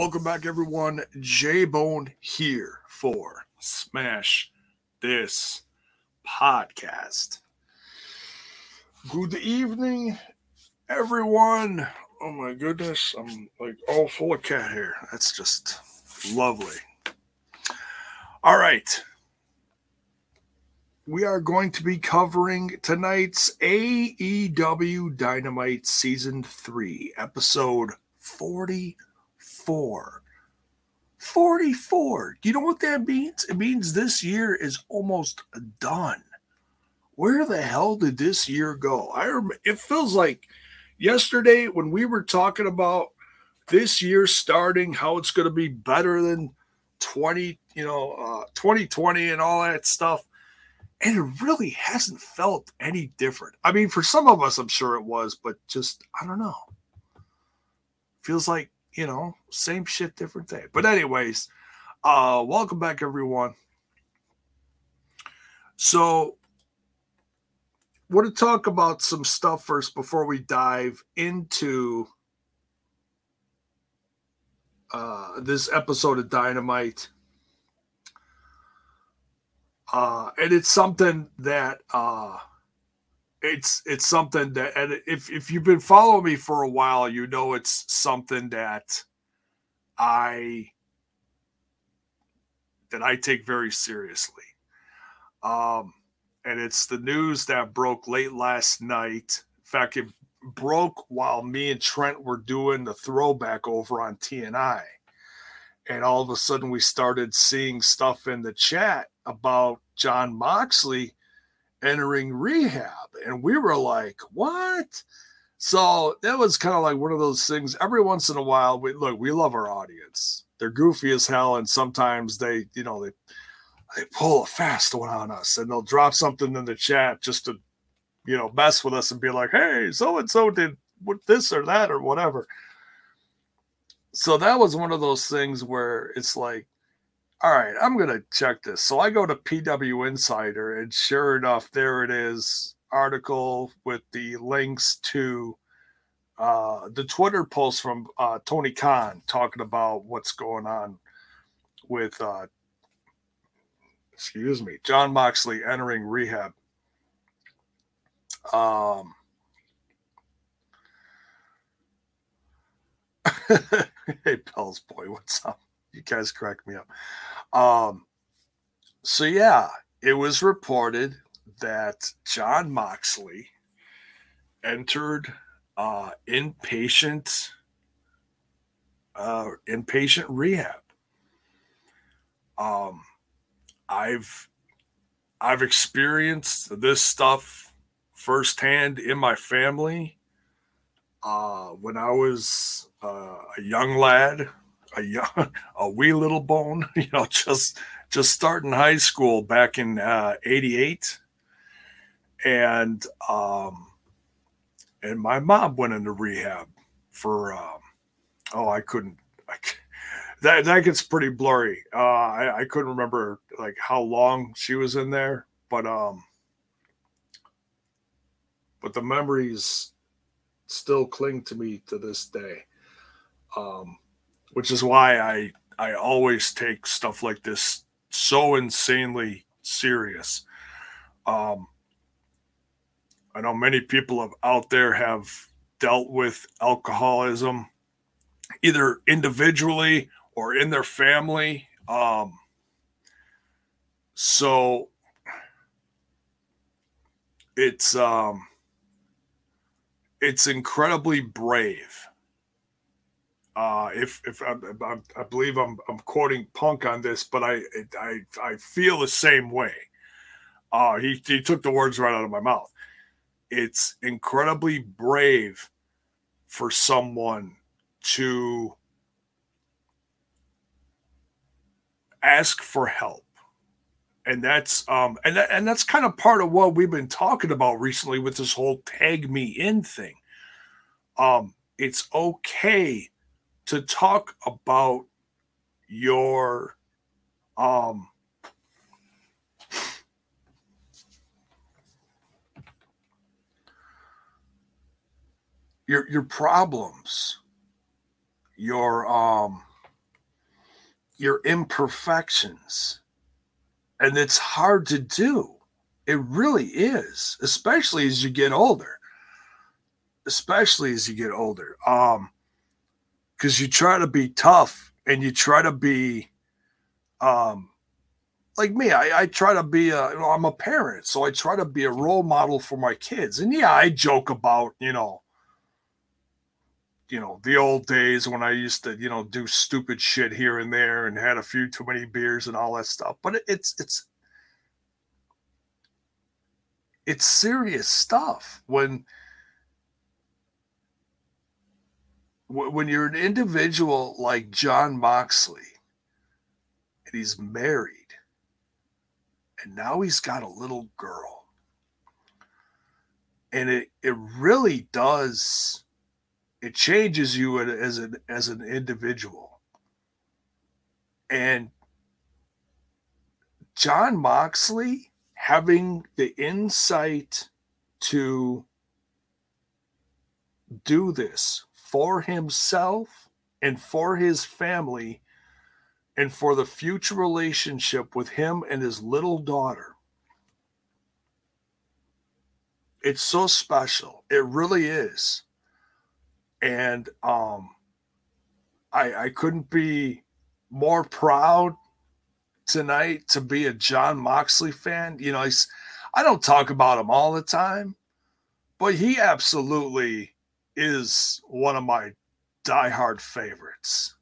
Welcome back, everyone. J Bone here for Smash This Podcast. Good evening, everyone. Oh my goodness, I'm like all full of cat hair. That's just lovely. All right. We are going to be covering tonight's AEW Dynamite Season 3, Episode 44. 44. Do you know what that means? It means this year is almost done. Where the hell did this year go? I rem- it feels like yesterday when we were talking about this year starting, how it's going to be better than 20, you know, uh, 2020 and all that stuff. And it really hasn't felt any different. I mean, for some of us, I'm sure it was, but just, I don't know. Feels like, you know, same shit, different day. But, anyways, uh, welcome back, everyone. So, want to talk about some stuff first before we dive into uh, this episode of Dynamite. Uh, and it's something that uh, it's it's something that and if if you've been following me for a while, you know it's something that I that I take very seriously. Um, and it's the news that broke late last night. In fact, it broke while me and Trent were doing the throwback over on TNI. And all of a sudden, we started seeing stuff in the chat about Jon Moxley entering rehab. And we were like, what? So that was kind of like one of those things. Every once in a while, we look, we love our audience. They're goofy as hell, and sometimes they, you know, they they pull a fast one on us, and they'll drop something in the chat just to, you know, mess with us and be like, "Hey, so and so did what this or that or whatever." So that was one of those things where it's like, all right, I'm going to check this. So I go to PW Insider, and sure enough, there it is article with the links to uh, the Twitter post from uh, Tony Khan talking about what's going on with, uh, excuse me, Jon Moxley entering rehab. Um, hey, Pell's boy, what's up? You guys crack me up. Um, so yeah, it was reported that Jon Moxley entered uh, inpatient uh, inpatient rehab. Um, I've I've experienced this stuff firsthand in my family. Uh, when I was uh, a young lad, a young, a wee little bone, you know, just just starting high school back in uh, '88, and um, and my mom went into rehab for um, oh I couldn't I, that that gets pretty blurry. Uh, I I couldn't remember like how long she was in there, but um, but the memories still cling to me to this day. Um, which is why I I always take stuff like this so insanely serious. Um, I know many people have, out there have dealt with alcoholism, either individually or in their family. Um, so it's um, it's incredibly brave uh, if if I, I, believe I'm I'm quoting Punk on this, but I I I feel the same way. Uh, he he took the words right out of my mouth. It's incredibly brave for someone to ask for help and that's um and that, and that's kind of part of what we've been talking about recently with this whole tag me in thing um it's okay to talk about your um your your problems your um your imperfections. And it's hard to do. It really is, especially as you get older. Especially as you get older. Um, because you try to be tough and you try to be um like me, I, I try to be a, you know, I'm a parent, so I try to be a role model for my kids. And yeah, I joke about, you know, you know, the old days when I used to, you know, do stupid shit here and there and had a few too many beers and all that stuff. But it, it's it's it's serious stuff when when you're an individual like Jon Moxley and he's married and now he's got a little girl. And it it really does it changes you as an as an individual. And Jon Moxley having the insight to do this for himself and for his family and for the future relationship with him and his little daughter. It's so special. It really is. And um I I couldn't be more proud tonight to be a Jon Moxley fan. You know, he's I don't talk about him all the time, but he absolutely is one of my diehard favorites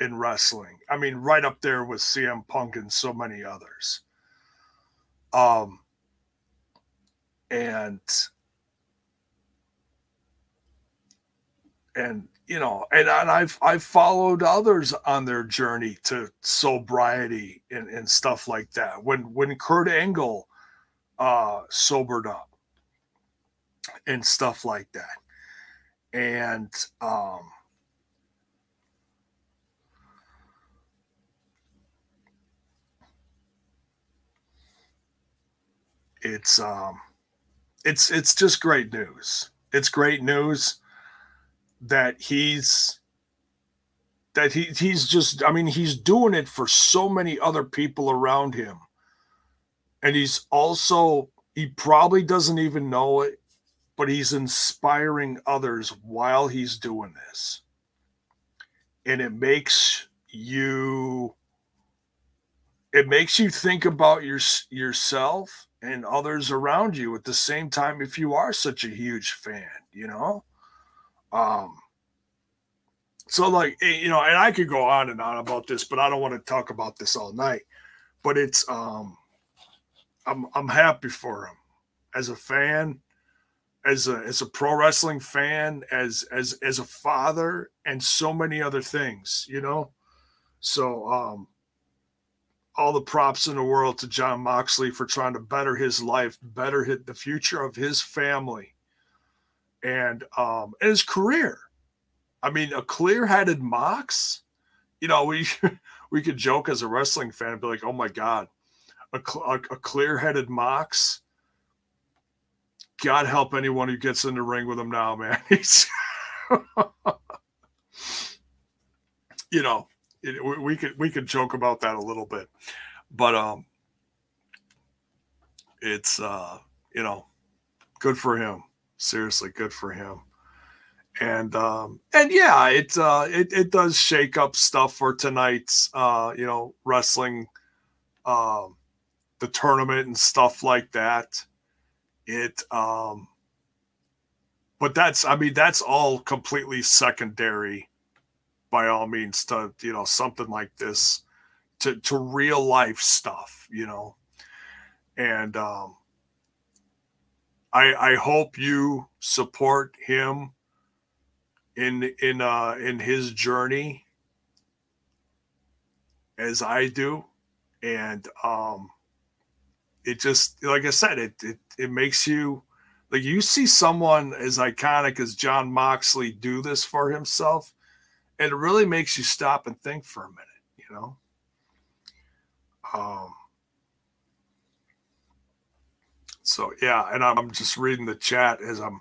in wrestling. I mean, right up there with CM Punk and so many others. Um, and and you know, and, and I've I've followed others on their journey to sobriety and, and stuff like that. When when Kurt Angle uh sobered up and stuff like that. And um it's um it's it's just great news. It's great news that he's that he he's just I mean he's doing it for so many other people around him. And he's also he probably doesn't even know it, but he's inspiring others while he's doing this. And it makes you it makes you think about your yourself and others around you at the same time if you are such a huge fan, you know? Um so like eh, you know, and I could go on and on about this, but I don't want to talk about this all night. But it's um I'm I'm happy for him as a fan, as a as a pro wrestling fan, as as as a father, and so many other things, you know. So um all the props in the world to Jon Moxley for trying to better his life, better hit the future of his family and um and his career. I mean, a clear-headed Mox, you know, we we could joke as a wrestling fan and be like, "Oh my god, a, a, a clear-headed Mox." God help anyone who gets in the ring with him now, man. He's, you know, it, we could we could joke about that a little bit, but um, it's uh, you know, good for him. Seriously, good for him. And um, and yeah, it uh, it it does shake up stuff for tonight's uh, you know, wrestling, um, the tournament and stuff like that. It um, but that's I mean that's all completely secondary by all means to you know something like this to to real life stuff you know? And um i i hope you support him in in uh in his journey as i do. And um it just like i said it it, it makes you like you see someone as iconic as Jon moxley do this for himself and it really makes you stop and think for a minute, you know. Um, so yeah, and I'm just reading the chat as I'm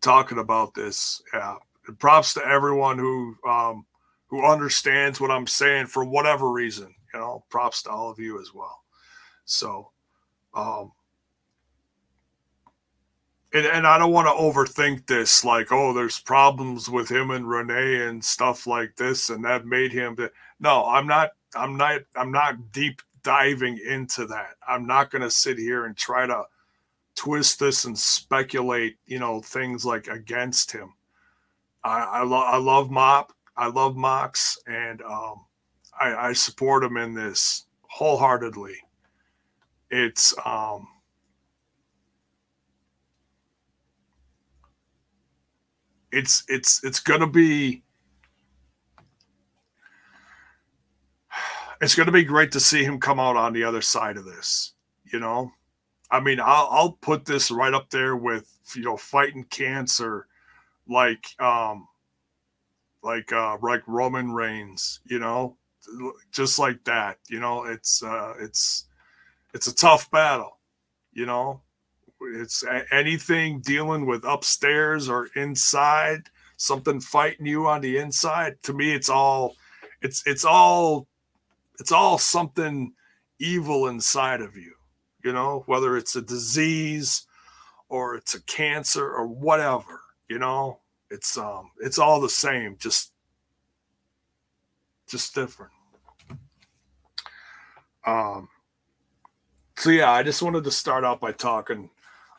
talking about this. Yeah, and props to everyone who um, who understands what I'm saying for whatever reason. You know, props to all of you as well. So, um, and, and I don't want to overthink this, like, oh, there's problems with him and Renee and stuff like this, and that made him. No, I'm not. I'm not. I'm not deep diving into that. I'm not going to sit here and try to twist this and speculate, you know, things like against him. I I, lo- I love Mop. I love Mox, and um, I, I support him in this wholeheartedly. It's um, it's it's it's gonna be it's gonna be great to see him come out on the other side of this. You know, I mean, I'll I'll put this right up there with you know fighting cancer, like um, like uh, like Roman Reigns. You know, just like that. You know, it's uh, it's it's a tough battle. You know, it's anything dealing with upstairs or inside, something fighting you on the inside. To me, it's all it's it's all it's all something evil inside of you. You know, whether it's a disease or it's a cancer or whatever, you know, it's um it's all the same, just just different. Um so yeah, I just wanted to start out by talking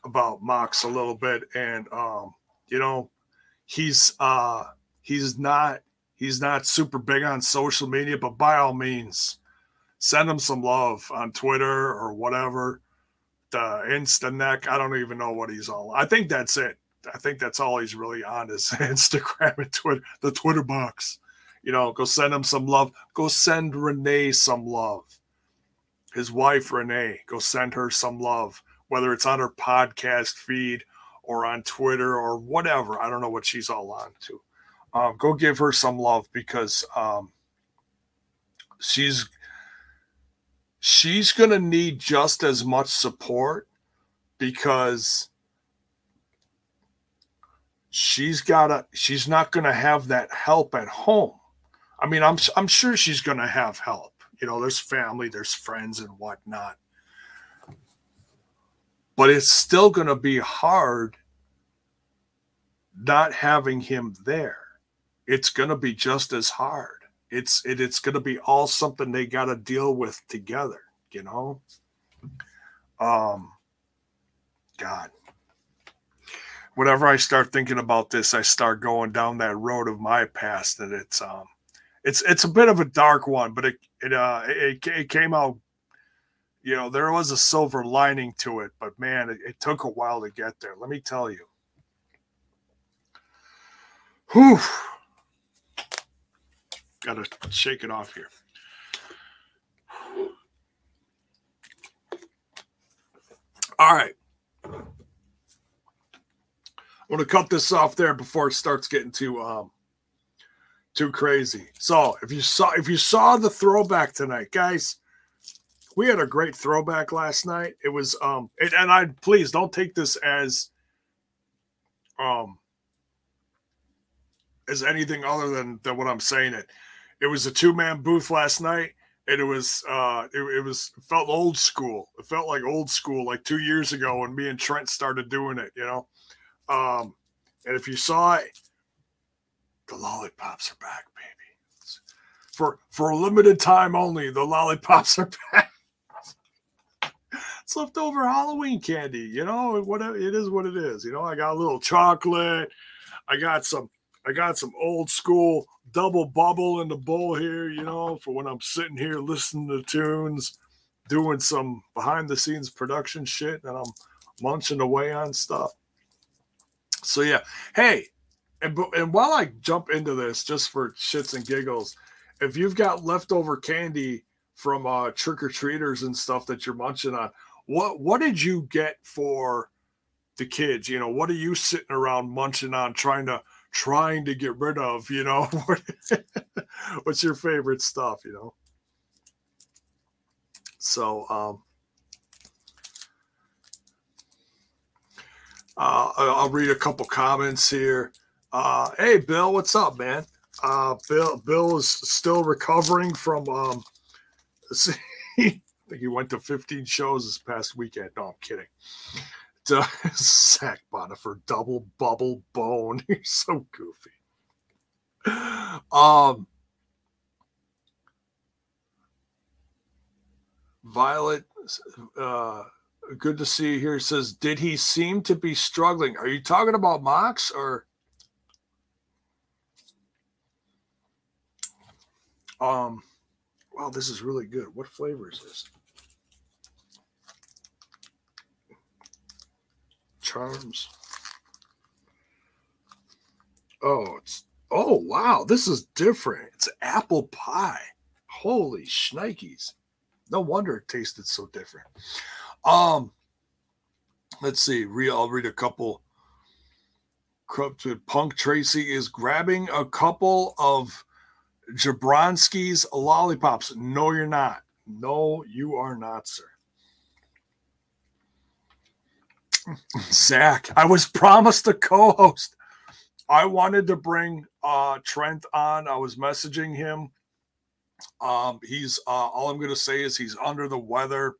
about Mox a little bit, and um, you know, he's uh, he's not he's not super big on social media, but by all means, send him some love on Twitter or whatever. The Insta neck, I don't even know what he's all. I think that's it. I think that's all he's really on is Instagram and Twitter, the Twitter box. You know, go send him some love. Go send Renee some love. His wife Renee, go send her some love whether it's on her podcast feed or on Twitter or whatever. I don't know what she's all on to. Um, go give her some love because um, she's she's to need just as much support because she's got to she's not to have that help at home. I mean, I'm I'm sure she's to have help. You know, there's family, there's friends and whatnot but it's still going to be hard not having him there. It's going to be just as hard. It's it, it's going to be all something they got to deal with together, you know. Um god. Whenever I start thinking about this, I start going down that road of my past and it's um it's it's a bit of a dark one, but it it uh it, it came out you know, there was a silver lining to it, but man, it, it took a while to get there. Let me tell you. Whew. Got to shake it off here. All right. i'm gonna cut this off there before it starts getting too um too crazy. So if you saw if you saw the throwback tonight, guys, we had a great throwback last night. It was um and, and I please don't take this as um as anything other than than what I'm saying it. It was a two man booth last night and it was uh it, it was it felt old school. It felt like old school like 2 years ago when me and Trent started doing it, you know. Um and if you saw it the lollipops are back, baby. For for a limited time only, the lollipops are back it's leftover Halloween candy. You know, whatever it is, what it is. You know, I got a little chocolate. I got some. I got some old school double bubble in the bowl here. You know, for when I'm sitting here listening to tunes, doing some behind the scenes production shit, and I'm munching away on stuff. So yeah, hey, and and while I jump into this, just for shits and giggles, if you've got leftover candy from uh, trick or treaters and stuff that you're munching on, what what did you get for the kids? You know, what are you sitting around munching on, trying to trying to get rid of? You know, what's your favorite stuff? You know. So, um, uh, I'll read a couple comments here. Uh, hey, Bill, what's up, man? Uh, Bill Bill is still recovering from. Um, I think he went to 15 shows this past weekend. No, I'm kidding. Zach Bonifer, double bubble bone. You're so goofy. Um, Violet, uh, good to see you here. Says, did he seem to be struggling? Are you talking about Mox or? Um, wow, this is really good. What flavor is this? Charms. Oh, it's oh wow, this is different. It's apple pie. Holy shnikes. No wonder it tasted so different. Um, let's see. I'll read a couple. Corrupted Punk Tracy is grabbing a couple of Jabronsky's lollipops. No, you're not. No, you are not, sir. Zach, I was promised a co-host. I wanted to bring uh, Trent on. I was messaging him. Um, he's uh, all I'm going to say is he's under the weather,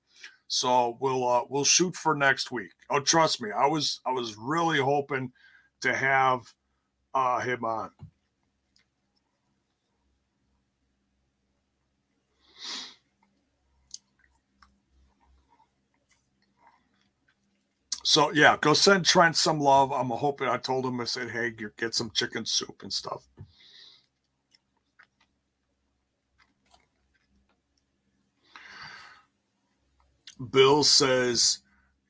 so we'll uh, we'll shoot for next week. Oh, trust me, I was I was really hoping to have uh, him on. So yeah, go send Trent some love. I'm hoping. I told him I said, hey, get some chicken soup and stuff. Bill says,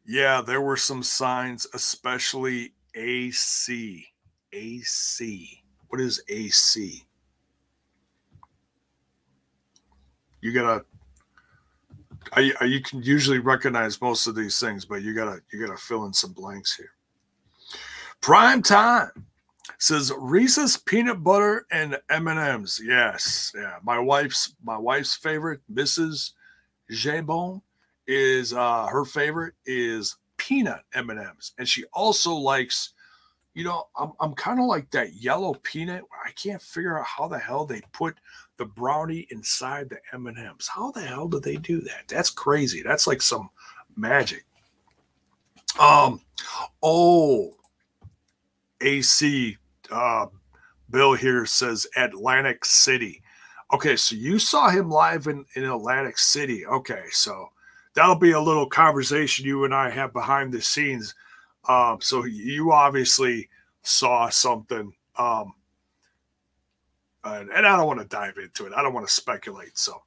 yeah, there were some signs, especially AC. AC. What is AC? You gotta I, I, you can usually recognize most of these things, but you gotta you gotta fill in some blanks here. Prime time says Reese's peanut butter and M and M's. Yes, yeah. My wife's my wife's favorite, Mrs. Jabon, is uh, her favorite is peanut M and M's, and she also likes. You know, I'm I'm kind of like that yellow peanut. I can't figure out how the hell they put the brownie inside the M&Ms. How the hell do they do that? That's crazy. That's like some magic. Um oh AC uh Bill here says Atlantic City. Okay, so you saw him live in, in Atlantic City. Okay, so that'll be a little conversation you and I have behind the scenes. Um, so you obviously saw something um, and, and I don't want to dive into it. I don't want to speculate. So,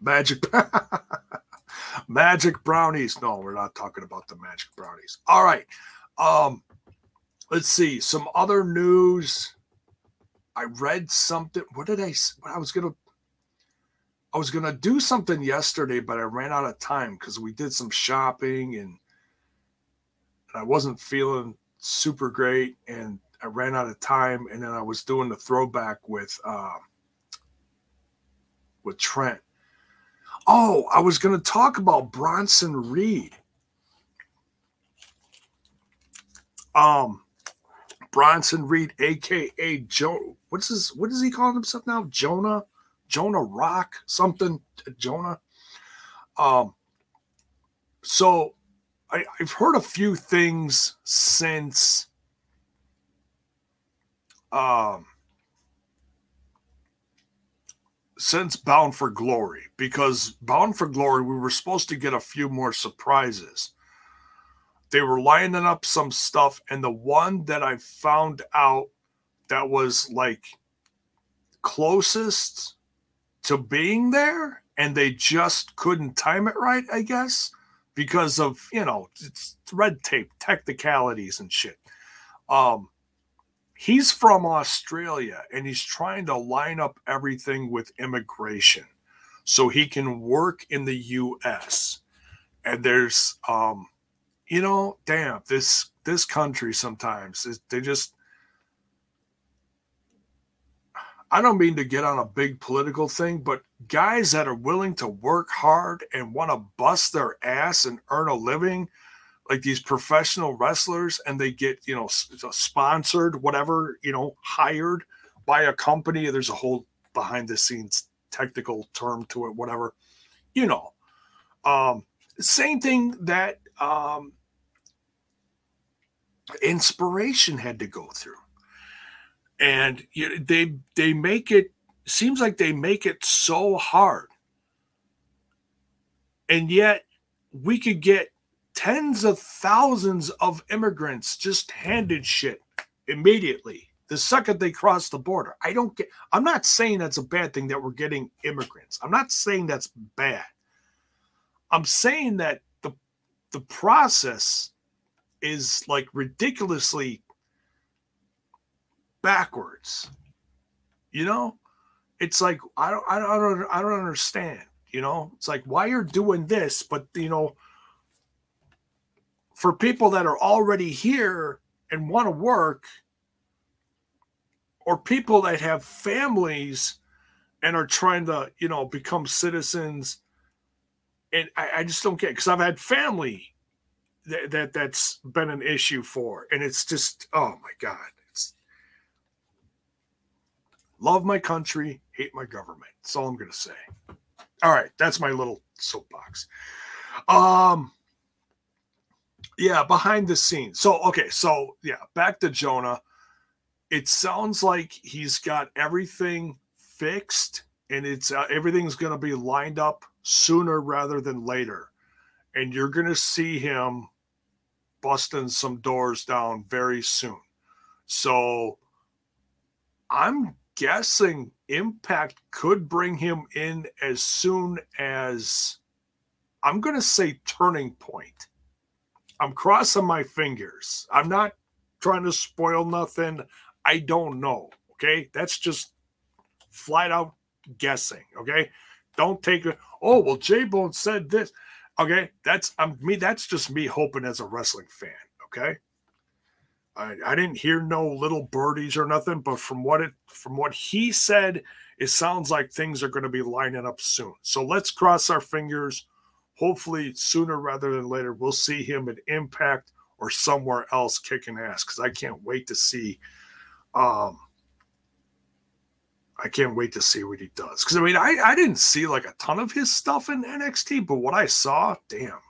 magic, magic brownies. No, we're not talking about the magic brownies. All right. Um, let's see some other news. I read something. What did I? What I was gonna. I was gonna do something yesterday, but I ran out of time because we did some shopping and I wasn't feeling super great, and I ran out of time, and then I was doing the throwback with uh, with Trent. Oh, I was going to talk about Bronson Reed. Um, Bronson Reed, aka Joe. What's his? What is he calling himself now? Jonah, Jonah Rock, something. Jonah. Um. So I, have heard a few things since um, since Bound for Glory because Bound for Glory we were supposed to get a few more surprises. They were lining up some stuff, and the one that I found out that was like closest to being there, and they just couldn't time it right, I guess because of you know it's red tape technicalities and shit. Um he's from australia and he's trying to line up everything with immigration so he can work in the us and there's um you know damn this this country sometimes they just I don't mean to get on a big political thing, but guys that are willing to work hard and want to bust their ass and earn a living like these professional wrestlers and they get you know sponsored whatever you know hired by a company there's a whole behind the scenes technical term to it whatever you know. Um same thing that um inspiration had to go through and you they they make it seems like they make it so hard and yet we could get tens of thousands of immigrants just handed shit immediately the second they cross the border. I don't get, I'm not saying that's a bad thing that we're getting immigrants. I'm not saying that's bad. I'm saying that the the process is like ridiculously backwards. You know? It's like I don't I don't I don't understand, you know? It's like why you're doing this, but you know, for people that are already here and want to work or people that have families and are trying to you know become citizens and i, I just don't get because i've had family that, that that's been an issue for and it's just oh my god love my country hate my government that's all i'm gonna say all right that's my little soapbox um yeah, behind the scenes. So okay, so yeah, back to Jonah. It sounds like he's got everything fixed, and it's uh, everything's going to be lined up sooner rather than later, and you're going to see him busting some doors down very soon. So I'm guessing Impact could bring him in as soon as I'm going to say turning point I'm crossing my fingers. I'm not trying to spoil nothing. I don't know. Okay. That's just flat out guessing. Okay. Don't take it. Oh, well, J Bone said this. Okay. That's I'm me. That's just me hoping as a wrestling fan. Okay. I, I didn't hear no little birdies or nothing, but from what it from what he said, it sounds like things are going to be lining up soon. So let's cross our fingers hopefully sooner rather than later we'll see him at impact or somewhere else kicking ass because i can't wait to see um i can't wait to see what he does. Because i mean I, I didn't see like a ton of his stuff in nxt but what i saw damn.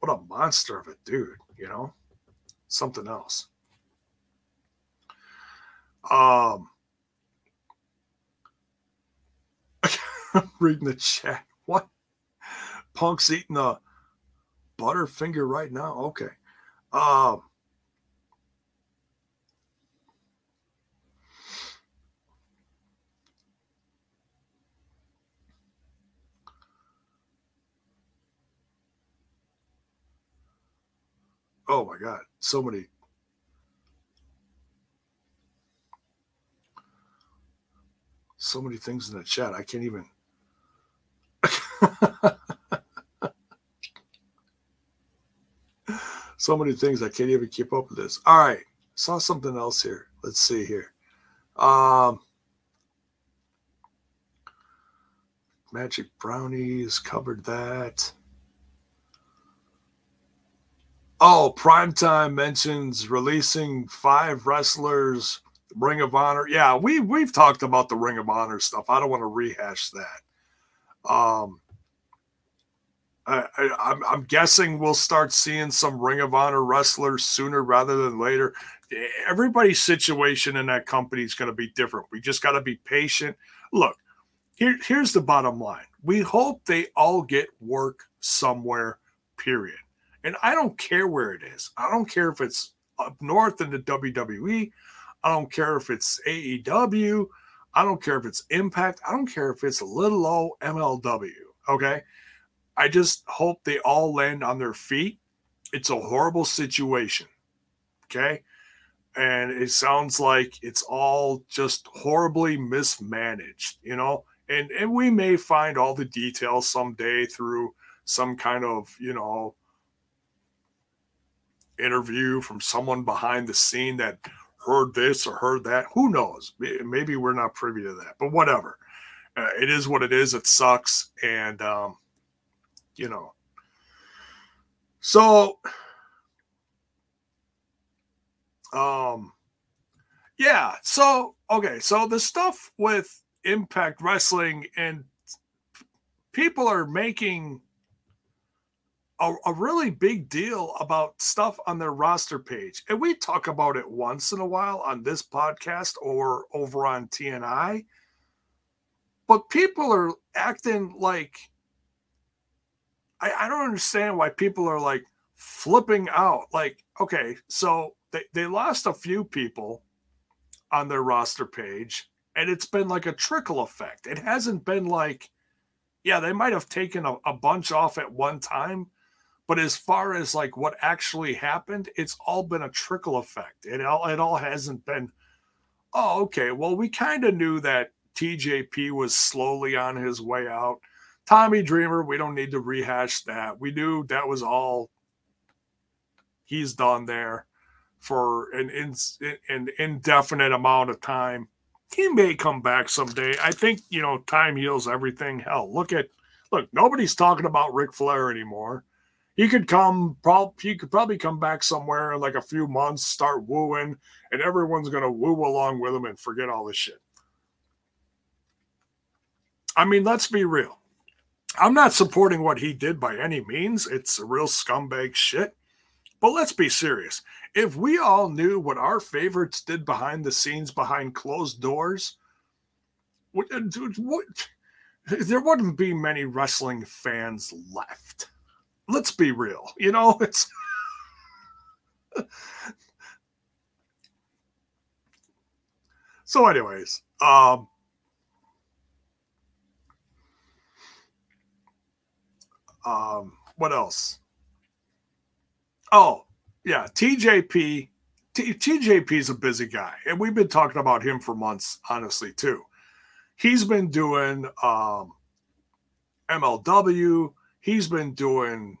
What a monster of a dude you know something else um reading the chat what Punk's eating a Butterfinger right now. Okay. Um, oh my God. So many. So many things in the chat. I can't even. so many things I can't even keep up with this. All right, saw something else here. Let's see here. Um, Magic Brownies covered that. Oh, Primetime mentions releasing five wrestlers, Ring of Honor. Yeah, we we've talked about the Ring of Honor stuff. I don't want to rehash that. Um, I, am guessing we'll start seeing some Ring of Honor wrestlers sooner rather than later. Everybody's situation in that company is going to be different. We just got to be patient. Look, here, here's the bottom line we hope they all get work somewhere, period. And I don't care where it is. I don't care if it's up north in the WWE. I don't care if it's AEW. I don't care if it's Impact. I don't care if it's little old MLW. Okay. I just hope they all land on their feet. It's a horrible situation. Okay. And it sounds like it's all just horribly mismanaged, you know? And and we may find all the details someday through some kind of, you know, interview from someone behind the scene that heard this or heard that. Who knows? Maybe we're not privy to that, but whatever. Uh, it is what it is. It sucks. And um, you know, So, um, yeah. So, okay. So the stuff with Impact Wrestling and people are making a, a, really big deal about stuff on their roster page. And we talk about it once in a while on this podcast or over on TNI. But people are acting like I, I don't understand why people are like flipping out. Like, okay, so they, they lost a few people on their roster page, and it's been like a trickle effect. It hasn't been like, yeah, they might have taken a, a bunch off at one time, but as far as like what actually happened, it's all been a trickle effect. It all it all hasn't been, oh, okay. Well, we kind of knew that TJP was slowly on his way out. Tommy Dreamer, we don't need to rehash that. We knew that was all he's done there for an, in, an indefinite amount of time. He may come back someday. I think, you know, time heals everything. Hell, look at look, nobody's talking about Ric Flair anymore. He could come, probably he could probably come back somewhere in like a few months, start wooing, and everyone's gonna woo along with him and forget all this shit. I mean, let's be real. I'm not supporting what he did by any means. It's a real scumbag shit. But let's be serious. If we all knew what our favorites did behind the scenes, behind closed doors, what, what, there wouldn't be many wrestling fans left. Let's be real. You know, it's. so, anyways, um, Um, what else? Oh, yeah, TJP. T- TJP is a busy guy, and we've been talking about him for months, honestly, too. He's been doing um, MLW. He's been doing.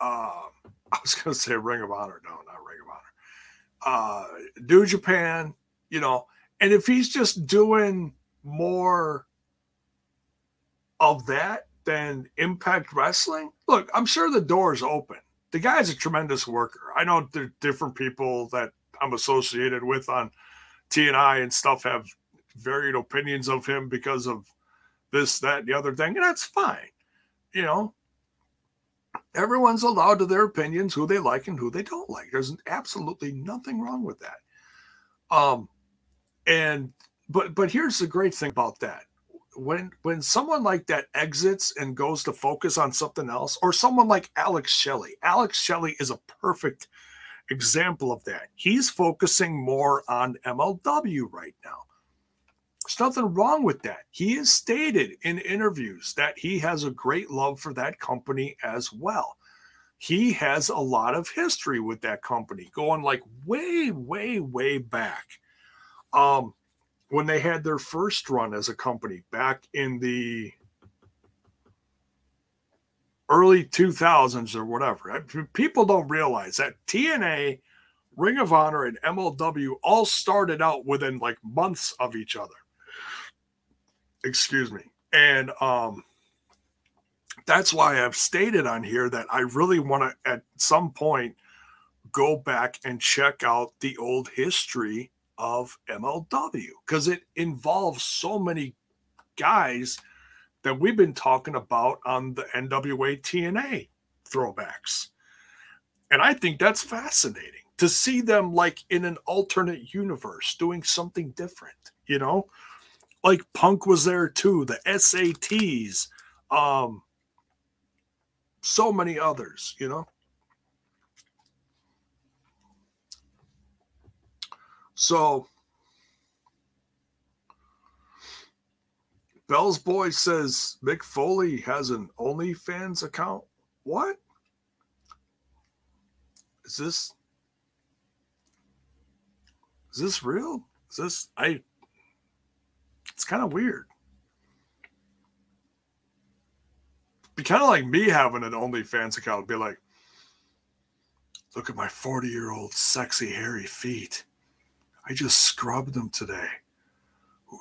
Uh, I was going to say Ring of Honor. No, not Ring of Honor. Uh, New Japan. You know, and if he's just doing more of that, than Impact Wrestling, look, I'm sure the door's open. The guy's a tremendous worker. I know there different people that I'm associated with on TNI and stuff have varied opinions of him because of this, that, and the other thing, and that's fine. You know, everyone's allowed to their opinions, who they like and who they don't like. There's absolutely nothing wrong with that. Um, and but but here's the great thing about that when when someone like that exits and goes to focus on something else, or someone like Alex Shelley, Alex Shelley is a perfect example of that. He's focusing more on MLW right now. There's nothing wrong with that. He has stated in interviews that he has a great love for that company as well. He has a lot of history with that company, going like way, way, way back. Um, when they had their first run as a company back in the early 2000s or whatever. People don't realize that TNA, Ring of Honor, and MLW all started out within like months of each other. Excuse me. And um, that's why I've stated on here that I really want to, at some point, go back and check out the old history of MLW because it involves so many guys that we've been talking about on the NWA TNA throwbacks. And I think that's fascinating to see them like in an alternate universe doing something different, you know? Like Punk was there too, the SATs, um, so many others, you know? So Bell's boy says Mick Foley has an OnlyFans account. What? Is this is this real? Is this I it's kind of weird. Be kind of like me having an OnlyFans account, be like, look at my 40 year old sexy hairy feet. I just scrubbed them today.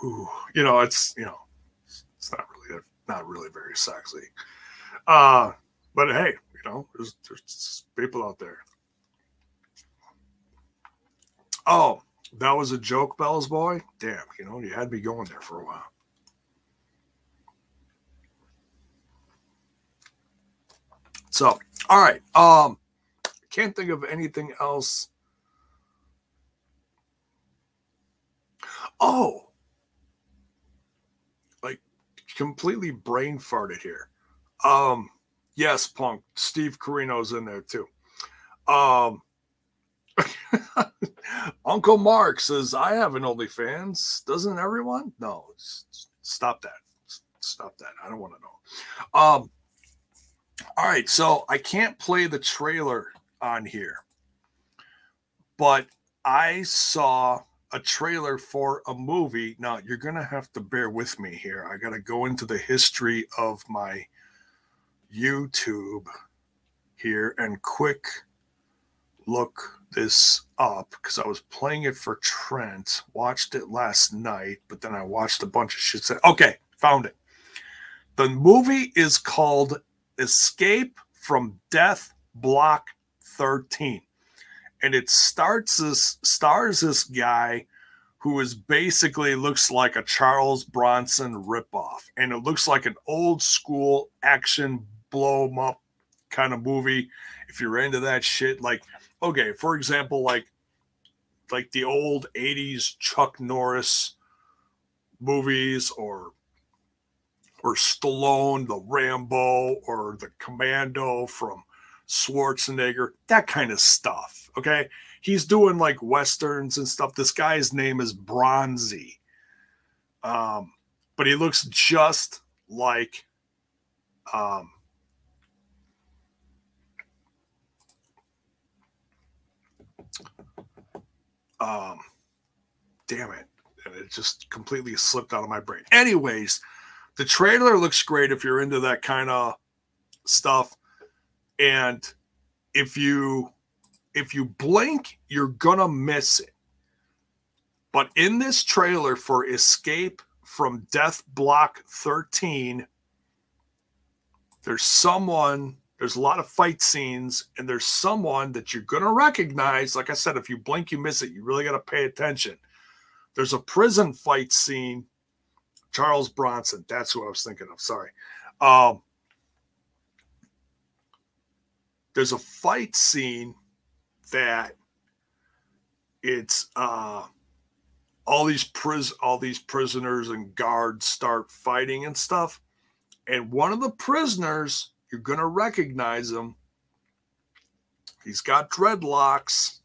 Ooh, you know, it's you know, it's not really not really very sexy. Uh, but hey, You know, there's, there's people out there. Oh, that was a joke, Bell's boy. Damn, you know, you had me going there for a while. So, all right. Um, can't think of anything else. Oh, like completely brain farted here. Um, yes, Punk. Steve Carino's in there too. Um, Uncle Mark says, I have an OnlyFans. Doesn't everyone? No, stop that. Stop that. I don't want to know. Um, all right, so I can't play the trailer on here, but I saw a trailer for a movie. Now, you're going to have to bear with me here. I got to go into the history of my YouTube here and quick look this up because I was playing it for Trent, watched it last night, but then I watched a bunch of shit. Said, okay, found it. The movie is called Escape from Death Block 13. And it starts this stars this guy who is basically looks like a Charles Bronson ripoff. And it looks like an old school action blow up kind of movie. If you're into that shit, like okay, for example, like like the old 80s Chuck Norris movies or or Stallone, the Rambo or the Commando from Schwarzenegger, that kind of stuff. Okay. He's doing like westerns and stuff. This guy's name is Bronzi. Um, but he looks just like um um, damn it. And it just completely slipped out of my brain. Anyways, the trailer looks great if you're into that kind of stuff. And if you if you blink, you're gonna miss it. But in this trailer for Escape from Death Block 13, there's someone there's a lot of fight scenes, and there's someone that you're going to recognize. Like I said, if you blink, you miss it. You really got to pay attention. There's a prison fight scene. Charles Bronson. That's who I was thinking of. Sorry. Um, there's a fight scene that it's uh, all these pris all these prisoners and guards start fighting and stuff. And one of the prisoners you're going to recognize him. He's got dreadlocks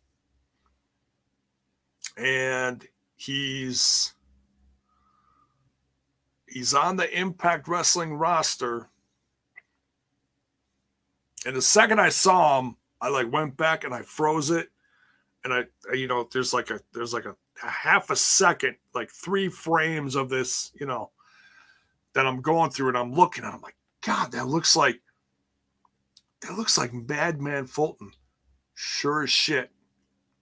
and he's he's on the Impact Wrestling roster. And the second I saw him, I like went back and I froze it. And I, you know, there's like a there's like a, a half a second, like three frames of this, you know, that I'm going through and I'm looking and I'm like, God, that looks like that looks like Madman Fulton. Sure as shit.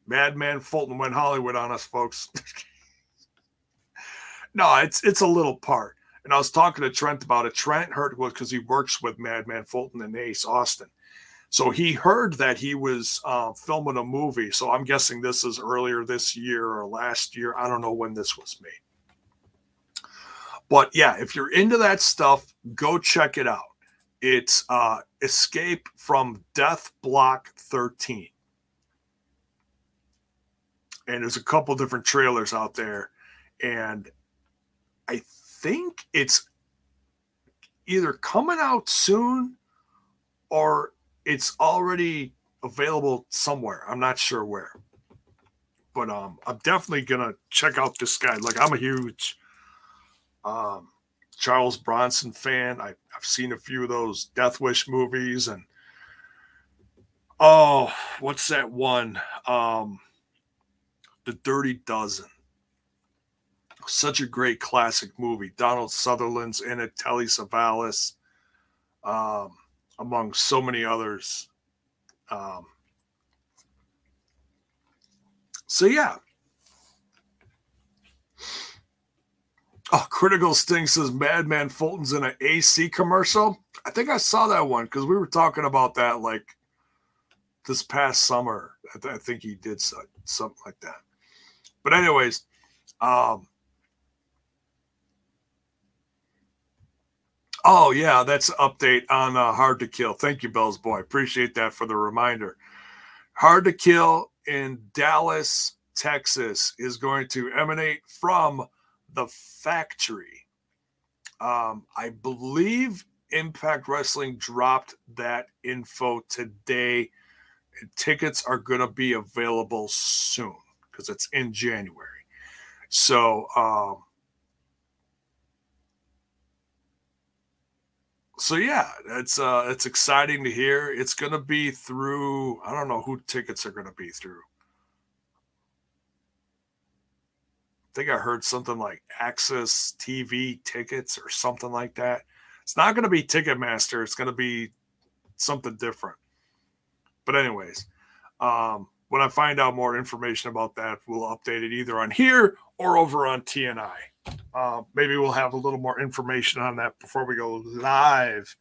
Madman Fulton went Hollywood on us, folks. no, it's it's a little part. And I was talking to Trent about it. Trent heard was because he works with Madman Fulton and Ace Austin. So he heard that he was uh, filming a movie. So I'm guessing this is earlier this year or last year. I don't know when this was made. But yeah, if you're into that stuff, go check it out. It's uh, Escape from Death Block 13. And there's a couple different trailers out there. And I think it's either coming out soon or it's already available somewhere. I'm not sure where. But um, I'm definitely gonna check out this guy. Like I'm a huge um, Charles Bronson fan. I, have seen a few of those Death Wish movies, and oh, what's that one? Um, the Dirty Dozen. Such a great classic movie. Donald Sutherland's in it, Telly Savalas, um, among so many others. Um, so yeah, Oh, Critical Sting says Madman Fulton's in an AC commercial. I think I saw that one because we were talking about that like this past summer. I, th- I think he did so, something like that. But anyways, um, oh yeah, that's an update on uh, Hard to Kill. Thank you, Bell's boy. Appreciate that for the reminder. Hard to Kill in Dallas, Texas, is going to emanate from the factory. Um, I believe Impact Wrestling dropped that info today. Tickets are going to be available soon because it's in January. So, um, so yeah, it's uh, it's exciting to hear. It's going to be through. I don't know who tickets are going to be through. I think I heard something like AXS TV tickets or something like that. It's not going to be Ticketmaster. It's going to be something different. But anyways, um, when I find out more information about that, we'll update it either on here or over on TNI. Uh, maybe we'll have a little more information on that before we go live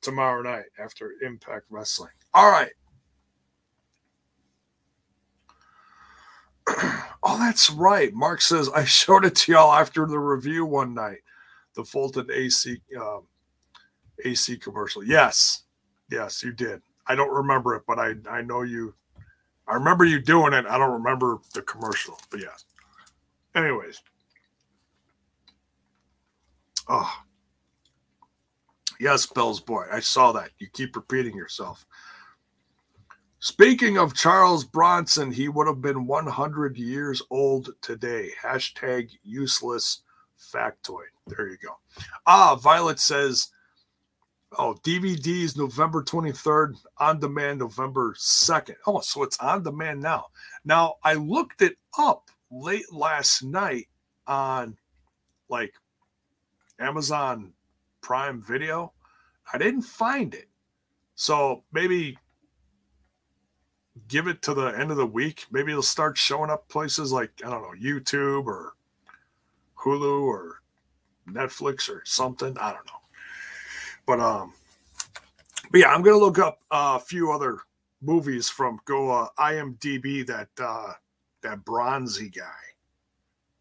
tomorrow night after Impact Wrestling. All right. oh, that's right. Mark says I showed it to y'all after the review one night. The Fulton AC um, AC commercial. Yes, yes, you did. I don't remember it, but I I know you. I remember you doing it. I don't remember the commercial, but yes. Anyways. Oh. Yes, Bell's boy. I saw that. You keep repeating yourself. Speaking of Charles Bronson, he would have been 100 years old today. Hashtag useless factoid. There you go. Ah, Violet says, oh, DVDs November 23rd, on demand November 2nd. Oh, so it's on demand now. Now, I looked it up late last night on like Amazon Prime Video. I didn't find it. So maybe give it to the end of the week. Maybe it'll start showing up places like, I don't know, YouTube or Hulu or Netflix or something. I don't know. But um but yeah, I'm gonna look up uh, a few other movies from go uh, IMDb that uh that Bronzi guy.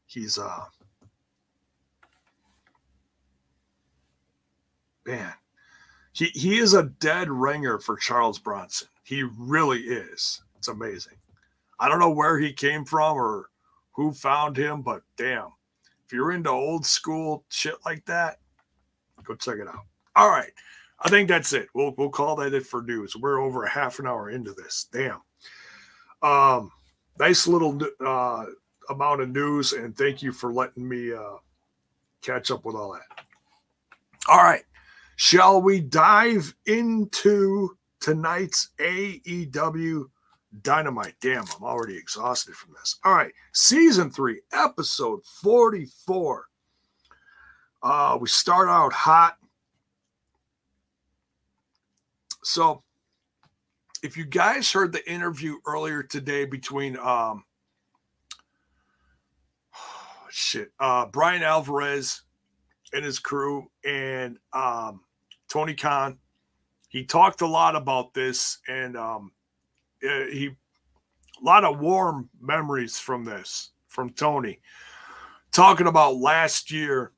He's uh man. He he is a dead ringer for Charles Bronson. He really is. It's amazing. I don't know where he came from or who found him, but damn, if you're into old school shit like that, go check it out. All right. I think that's it. We'll we'll call that it for news. We're over a half an hour into this. Damn. Um, nice little uh, amount of news, and thank you for letting me uh, catch up with all that. All right, shall we dive into tonight's AEW Dynamite. Damn, I'm already exhausted from this. All right, season three, episode 44. Uh, we start out hot. So, if you guys heard the interview earlier today between um shit, uh Bryan Alvarez and his crew and um Tony Khan he talked a lot about this and um, eh, he a lot of warm memories from this from Tony. Talking about last year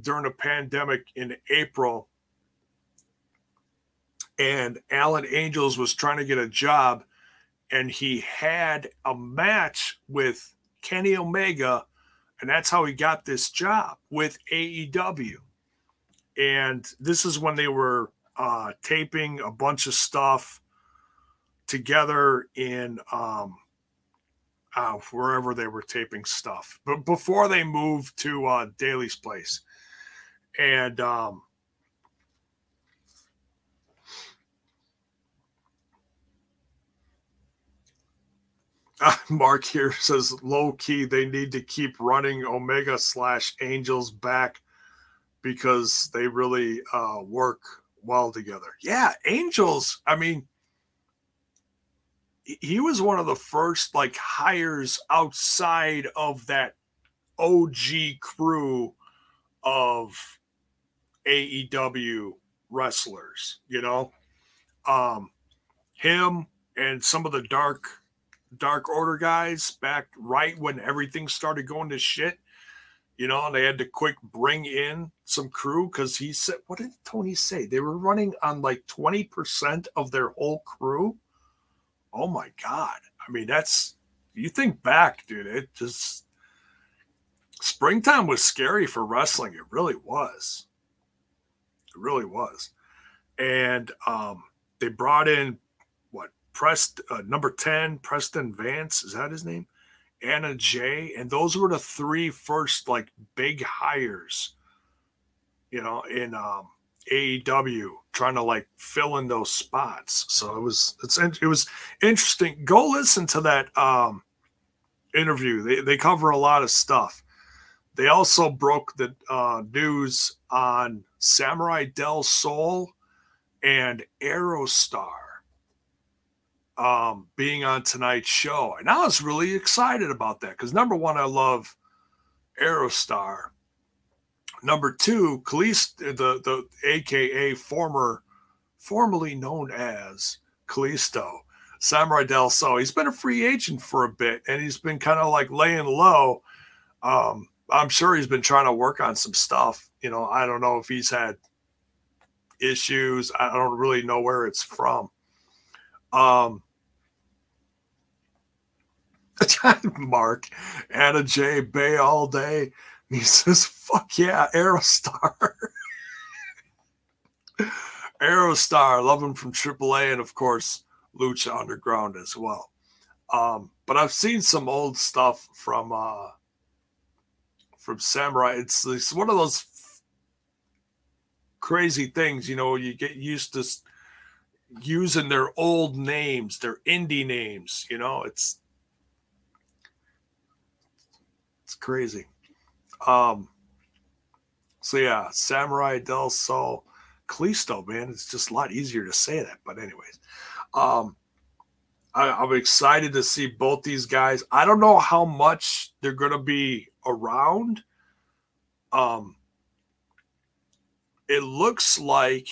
during the pandemic in April and Alan Angels was trying to get a job and he had a match with Kenny Omega and that's how he got this job with AEW and this is when they were uh, taping a bunch of stuff together in um, uh, wherever they were taping stuff, but before they moved to uh, Daily's place, and um, uh, Mark here says low key they need to keep running Omega slash Angels back because they really uh, work well together. Yeah, Angels, I mean, he was one of the first like hires outside of that OG crew of AEW wrestlers, you know. Um him and some of the dark dark order guys back right when everything started going to shit. You know, and they had to quick bring in some crew because he said, what did Tony say? They were running on like 20% of their whole crew. Oh my God. I mean, that's you think back, dude, it just springtime was scary for wrestling. It really was. It really was. And um, they brought in what Prest uh, number 10, Preston Vance, is that his name? Anna Jay, and those were the three first like big hires, you know, in um, AEW, trying to like fill in those spots. So it was it's it was interesting. Go listen to that um, interview. They they cover a lot of stuff. They also broke the uh, news on Samurai Del Sol and Aerostar um, being on tonight's show. And I was really excited about that because number one, I love Aerostar. Number two, Kalisto, the the AKA former, formerly known as Kalisto, Samurai Del Sol. He's been a free agent for a bit, and he's been kind of like laying low. Um, I'm sure he's been trying to work on some stuff. You know, I don't know if he's had issues. I don't really know where it's from. Um, Mark, Anna J. Bay all day. He says, fuck yeah, Aerostar. Aerostar, love him from AAA and, of course, Lucha Underground as well. Um, but I've seen some old stuff from uh, from Samurai. It's, it's one of those crazy things, you know, you get used to using their old names, their indie names, you know, it's it's crazy. Um so yeah, Samurai Del Sol Kalisto, man, it's just a lot easier to say that. But anyways, um I, I'm excited to see both these guys. I don't know how much they're gonna be around. Um it looks like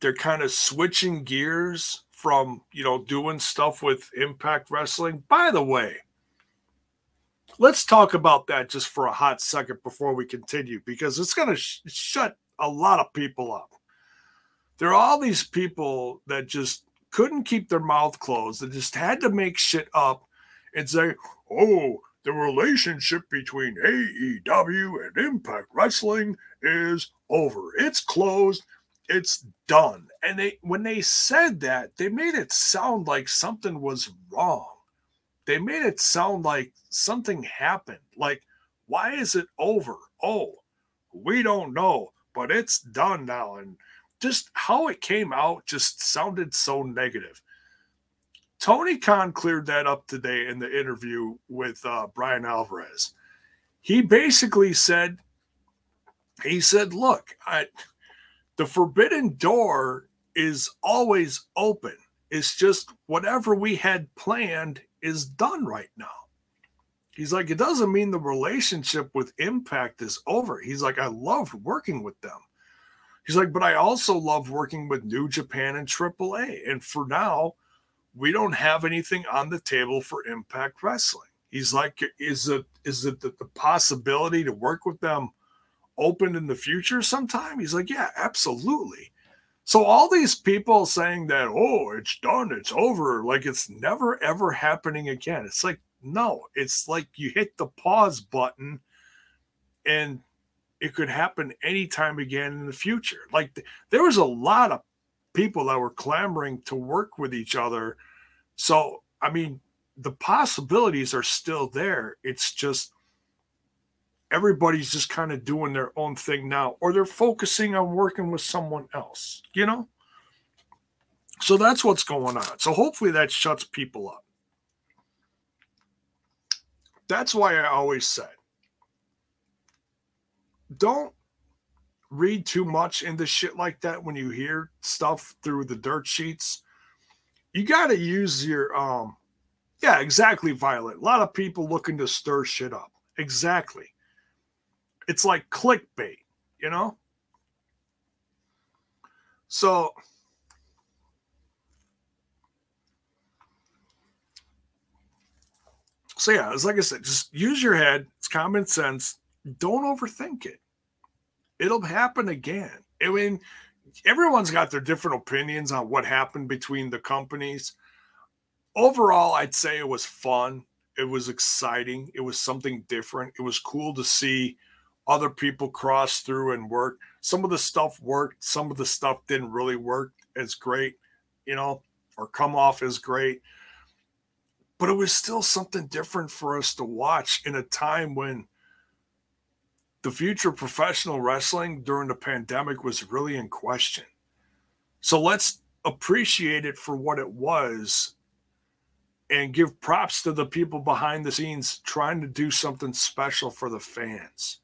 they're kind of switching gears from you know doing stuff with impact wrestling by the way let's talk about that just for a hot second before we continue because it's going to sh- shut a lot of people up there are all these people that just couldn't keep their mouth closed that just had to make shit up and say oh the relationship between AEW and Impact Wrestling is over. It's closed it's done. And they when they said that, they made it sound like something was wrong. They made it sound like something happened. Like, why is it over? Oh, we don't know, but it's done now. And just how it came out just sounded so negative. Tony Khan cleared that up today in the interview with uh, Bryan Alvarez. He basically said, he said, look, I the forbidden door is always open. It's just whatever we had planned is done right now. He's like, it doesn't mean the relationship with Impact is over. He's like, I loved working with them. He's like, but I also love working with New Japan and AAA. And for now, we don't have anything on the table for Impact Wrestling. He's like, is it is it the, the possibility to work with them open in the future sometime? He's like, yeah, absolutely. So all these people saying that, oh, it's done, it's over, like it's never ever happening again. It's like, no, it's like you hit the pause button and it could happen anytime again in the future. Like th- there was a lot of people that were clamoring to work with each other. So, I mean, the possibilities are still there. It's just everybody's just kind of doing their own thing now, or they're focusing on working with someone else, you know? So that's what's going on. So hopefully that shuts people up. That's why I always said don't read too much into shit like that when you hear stuff through the dirt sheets. You got to use your, um, yeah, exactly, Violet. A lot of people looking to stir shit up. Exactly it's like clickbait, you know? So So yeah, it's like I said, just use your head. It's common sense. Don't overthink it. It'll happen again. I mean, everyone's got their different opinions on what happened between the companies. Overall, I'd say it was fun. It was exciting. It was something different. It was cool to see other people cross through and work. Some of the stuff worked, some of the stuff didn't really work as great, you know, or come off as great but it was still something different for us to watch in a time when the future of professional wrestling during the pandemic was really in question. So let's appreciate it for what it was and give props to the people behind the scenes trying to do something special for the fans.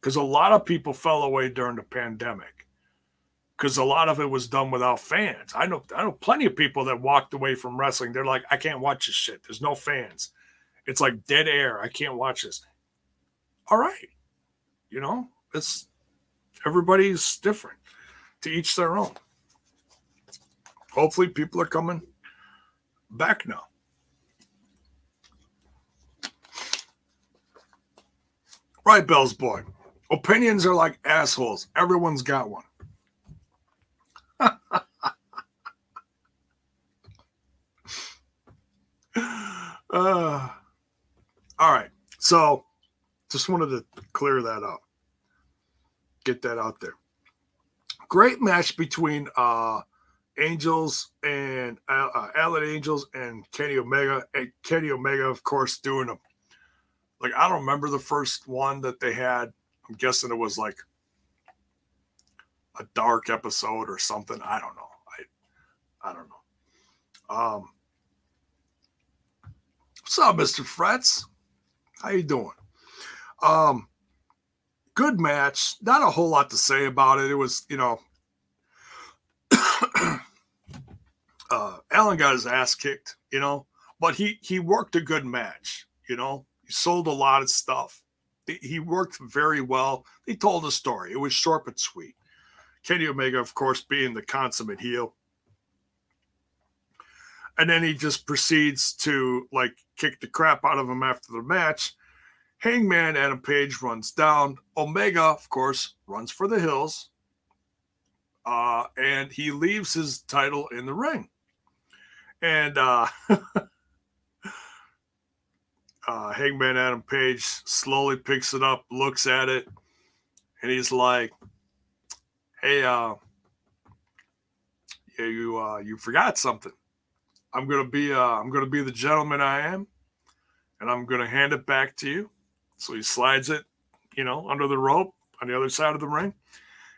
Because a lot of people fell away during the pandemic because a lot of it was done without fans. I know I know plenty of people that walked away from wrestling. They're like, I can't watch this shit. There's no fans. It's like dead air. I can't watch this. All right. You know, it's everybody's different. To each their own. Hopefully people are coming back now. Right, Bell's boy. Opinions are like assholes. Everyone's got one. uh, all right. So just wanted to clear that up. Get that out there. Great match between uh Angels and uh, uh Angels and Kenny Omega. And Kenny Omega, of course, doing them. Like I don't remember the first one that they had. I'm guessing it was like a dark episode or something. I don't know. I I don't know. Um, what's up, Mister Frets? How you doing? Um, good match. Not a whole lot to say about it. It was, you know, uh, Alan got his ass kicked, you know, but he he worked a good match. You know, he sold a lot of stuff. He worked very well. He told a story. It was short but sweet. Kenny Omega, of course, being the consummate heel. And then he just proceeds to like kick the crap out of him after the match. Hangman Adam Page runs down. Omega, of course, runs for the hills. Uh, and he leaves his title in the ring. And uh, uh, Hangman Adam Page slowly picks it up, looks at it, and he's like, hey, uh, yeah, you uh, you forgot something. I'm gonna be uh, I'm gonna be the gentleman I am, and I'm gonna hand it back to you. So he slides it, you know, under the rope on the other side of the ring,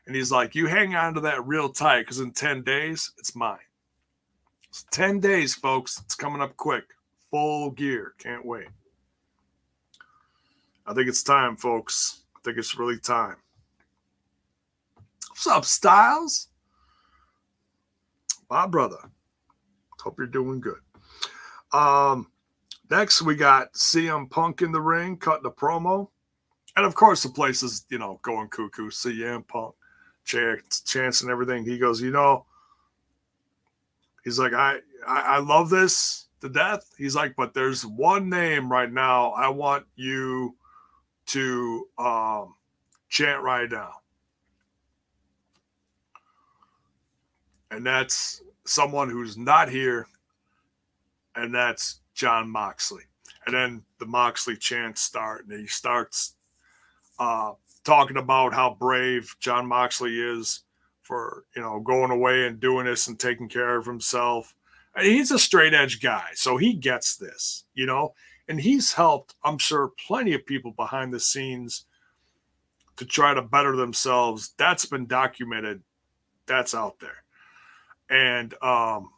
and he's like, "You hang on to that real tight, because in ten days it's mine." It's ten days, folks. It's coming up quick. Full gear. Can't wait. I think it's time, folks. I think it's really time. What's up, Styles? My brother. Hope you're doing good. Um, next we got CM Punk in the ring, cutting a promo. And of course, the place is, you know, going cuckoo. CM Punk, chance, chance and everything. He goes, you know, he's like, I, I, I love this to death. He's like, but there's one name right now I want you to um, chant right now. and that's someone who's not here, and that's Jon Moxley. And then the Moxley chants start, and he starts uh, talking about how brave Jon Moxley is for you know going away and doing this and taking care of himself. And he's a straight edge guy, so he gets this, you know, and he's helped, I'm sure, plenty of people behind the scenes to try to better themselves. That's been documented. That's out there. And um,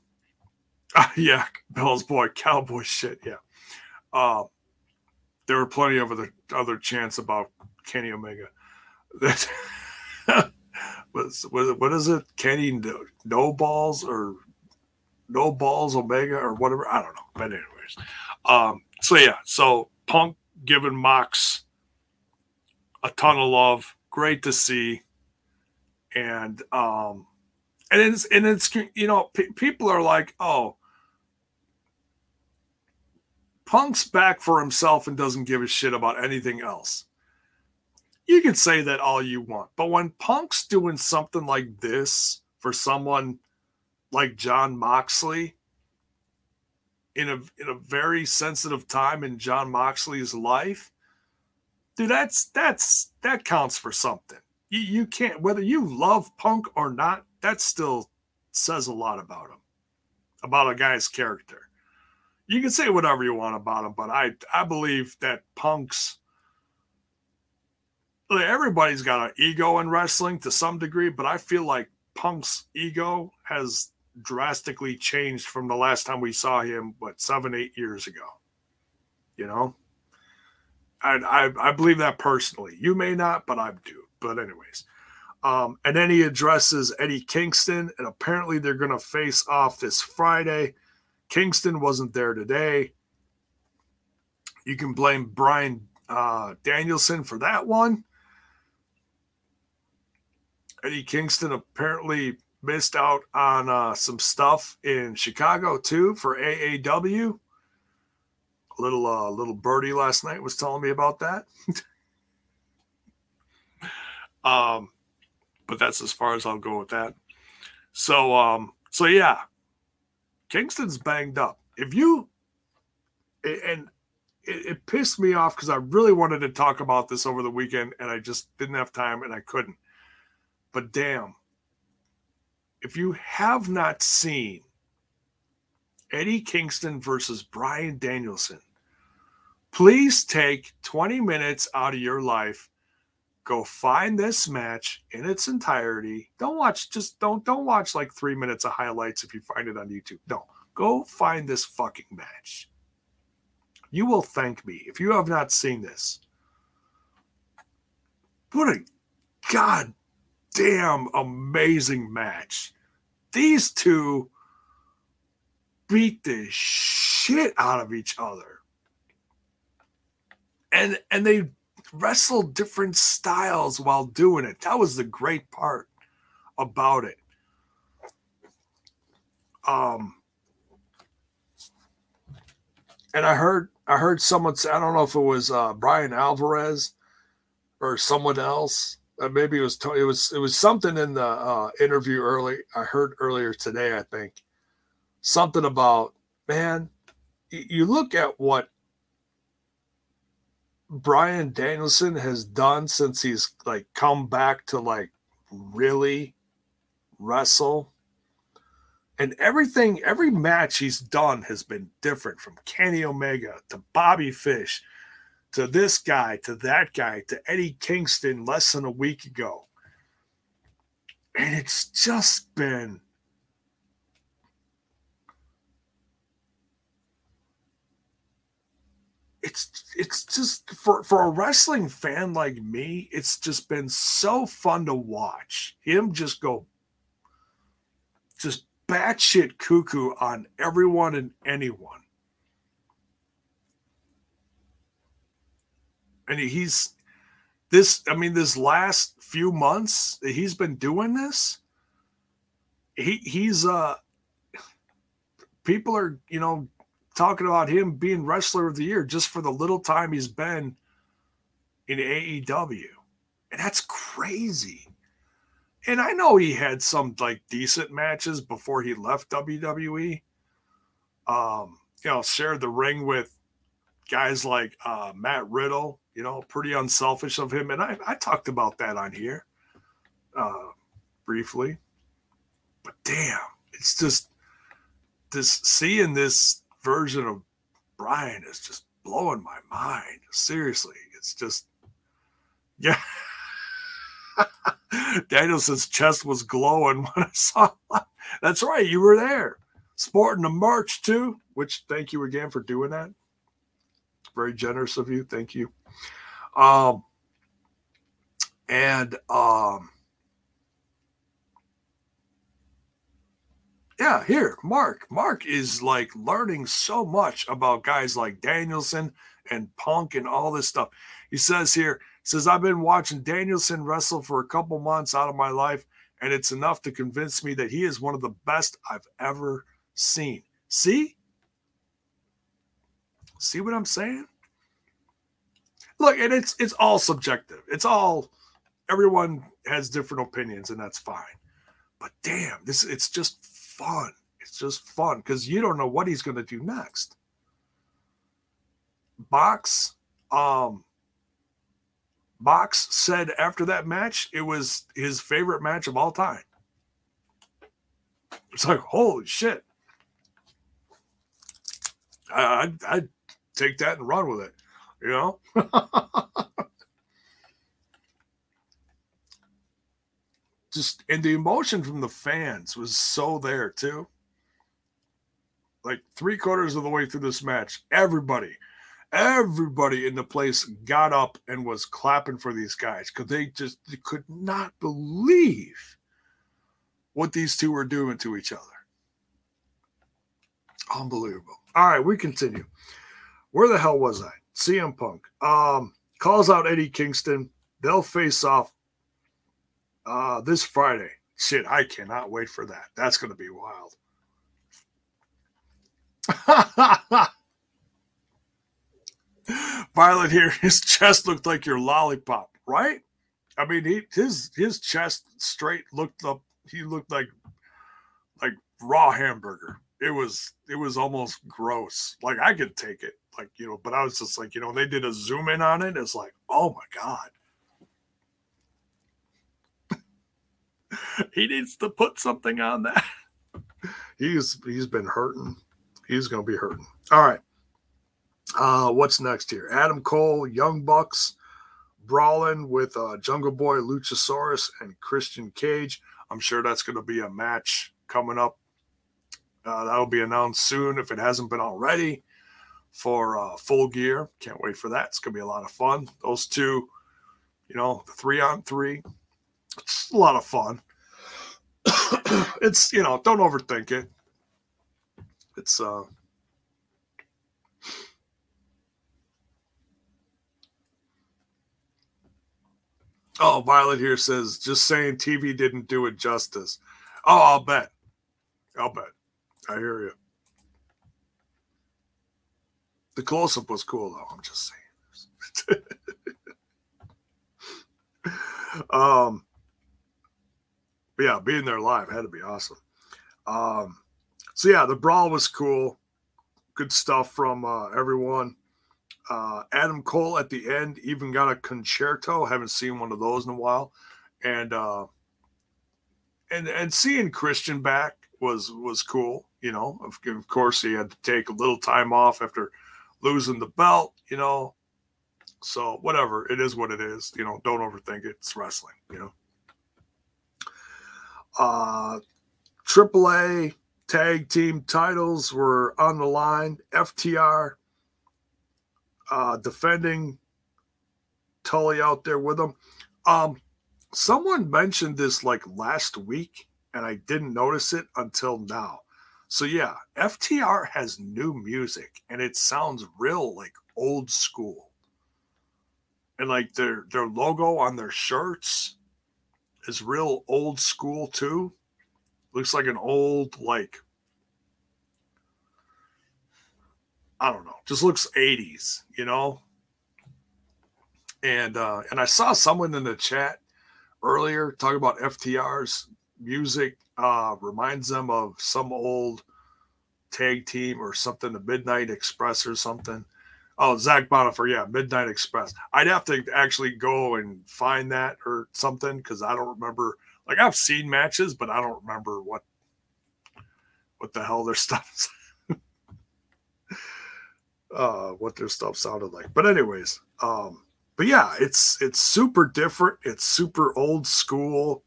yeah, Bell's boy, cowboy shit. Yeah. Uh, there were plenty of other other chants about Kenny Omega. That was what is it? Kenny no, no balls or no balls Omega or whatever. I don't know. But anyways, um, so yeah, so Punk giving Mox a ton of love. Great to see. And um and it's and it's you know people are like, "Oh, Punk's back for himself and doesn't give a shit about anything else." You can say that all you want, but when Punk's doing something like this for someone like Jon Moxley in a in a very sensitive time in Jon Moxley's life, dude, that's that's that counts for something. You, you can't whether you love Punk or not, that still says a lot about him, about a guy's character. You can say whatever you want about him, but I I believe that Punk's everybody's got an ego in wrestling to some degree, but I feel like Punk's ego has drastically changed from the last time we saw him, but seven, eight years ago. You know, I, I, I believe that personally. You may not, but I do. But anyways, um, and then he addresses Eddie Kingston, and apparently they're going to face off this Friday. Kingston wasn't there today. You can blame Bryan uh, Danielson for that one. Eddie Kingston apparently missed out on uh, some stuff in Chicago too for AAW. A little uh, little birdie last night was telling me about that. um, but that's as far as I'll go with that. So um, so yeah, Kingston's banged up. If you and it, it pissed me off because I really wanted to talk about this over the weekend and I just didn't have time and I couldn't. But damn, if you have not seen Eddie Kingston versus Bryan Danielson, please take 20 minutes out of your life go find this match in its entirety. Don't watch just don't don't watch like three minutes of highlights if you find it on youtube. No go find this fucking match. You will thank me if you have not seen this. What a god damn amazing match. These two beat the shit out of each other. And and they wrestled different styles while doing it. That was the great part about it. Um and I heard I heard someone say I don't know if it was uh, Bryan Alvarez or someone else uh, maybe it was it was it was something in the uh, interview early. I heard earlier today. I think something about man. You look at what Bryan Danielson has done since he's like come back to like really wrestle. And everything, every match he's done has been different from Kenny Omega to Bobby Fish to this guy, to that guy, to Eddie Kingston less than a week ago. And it's just been it's it's just for for a wrestling fan like me, it's just been so fun to watch him just go just batshit cuckoo on everyone and anyone. And he's this i mean this last few months he's been doing this he he's uh people are you know talking about him being wrestler of the year just for the little time he's been in AEW and that's crazy. And I know he had some like decent matches before he left WWE um you know shared the ring with guys like uh Matt Riddle you know, pretty unselfish of him. And I, I talked about that on here uh, briefly. But damn, it's just this seeing this version of Bryan is just blowing my mind. Seriously, it's just, yeah. Danielson's chest was glowing when I saw. That's right, you were there, sporting the merch too. Which thank you again for doing that. Very generous of you. Thank you. Um, and um, yeah, here, Mark. Mark is like learning so much about guys like Danielson and Punk and all this stuff. He says here, Says I've been watching Danielson wrestle for a couple months out of my life, and it's enough to convince me that he is one of the best I've ever seen. See? See what I'm saying? Look, and it's it's all subjective. It's all everyone has different opinions, and that's fine. But damn, this it's just fun. It's just fun because you don't know what he's going to do next. Box, um, Box said after that match, it was his favorite match of all time. It's like, holy shit. I, I'd, I'd take that and run with it, you know? Just, and the emotion from the fans was so there too. Like three quarters of the way through this match, everybody everybody in the place got up and was clapping for these guys because they just they could not believe what these two were doing to each other. Unbelievable. All right, we continue. Where the hell was I? CM Punk um, calls out Eddie Kingston. They'll face off uh, this Friday. Shit, I cannot wait for that. That's going to be wild. Violet here, his chest looked like your lollipop, right? I mean, he his his chest straight looked up. He looked like like raw hamburger. It was it was almost gross. Like I could take it, like you know, but I was just like you know, they did a zoom in on it. It's like, oh my god. he needs to put something on that. he's he's been hurting. He's gonna be hurting. All right. Uh, what's next here? Adam Cole, Young Bucks, brawling with uh, Jungle Boy, Luchasaurus, and Christian Cage. I'm sure that's to be a match coming up. Uh, that'll be announced soon if it hasn't been already for uh, full gear. Can't wait for that. It's going to be a lot of fun. Those two, you know, the three on three, it's a lot of fun. it's, you know, don't overthink it. It's, uh, Oh, Violet here says, just saying TV didn't do it justice. Oh, I'll bet. I'll bet. I hear you. The close up was cool, though. I'm just saying. um, yeah, being there live had to be awesome. Um, so yeah, the brawl was cool. Good stuff from uh, everyone. Uh, Adam Cole at the end even got a con-chair-to. Haven't seen one of those in a while, and uh, and and seeing Christian back was was cool. You know, of, of course he had to take a little time off after losing the belt. You know, so whatever it is, what it is. You know, don't overthink it. It's wrestling. You know. Uh, AAA tag team titles were on the line. FTR uh, defending Tully out there with them. Um, someone mentioned this like last week, and I didn't notice it until now. So yeah, FTR has new music, and it sounds real like old school. And like their their logo on their shirts is real old school too. Looks like an old like I don't know, just looks 80s, you know. And uh, and I saw someone in the chat earlier talking about FTR's music uh, reminds them of some old tag team or something, the Midnight Express or something. Oh, Zach Bonifer, yeah, Midnight Express. I'd have to actually go and find that or something because I don't remember. Like I've seen matches, but I don't remember what what the hell their stuff uh, what their stuff sounded like. But anyways, um, but yeah, it's it's super different. It's super old school.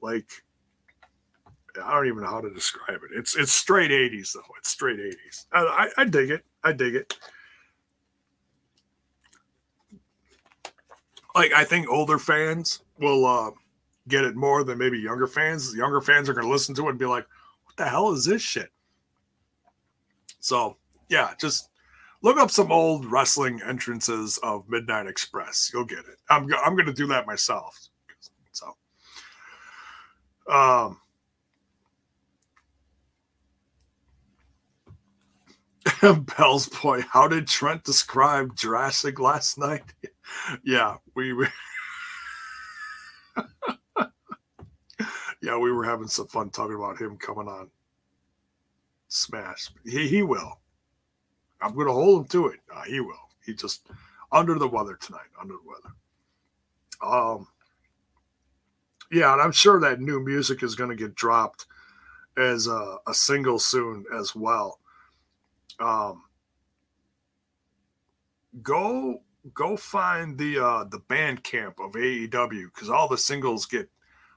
Like I don't even know how to describe it. It's it's straight '80s though. It's straight '80s. I, I, I dig it. I dig it. Like I think older fans will uh, get it more than maybe younger fans. Younger fans are going to listen to it and be like, "What the hell is this shit?" So yeah, just look up some old wrestling entrances of Midnight Express. You'll get it. I'm I'm going to do that myself. So, um, Bell's boy, how did Trent describe Jurassic last night? yeah, we. we yeah, we were having some fun talking about him coming on Smash. He he will. I'm going to hold him to it. Uh, he will. He just under the weather tonight. Under the weather. Um. Yeah, and I'm sure that new music is going to get dropped as a, a single soon as well. Um. Go go find the uh the Bandcamp of AEW because all the singles get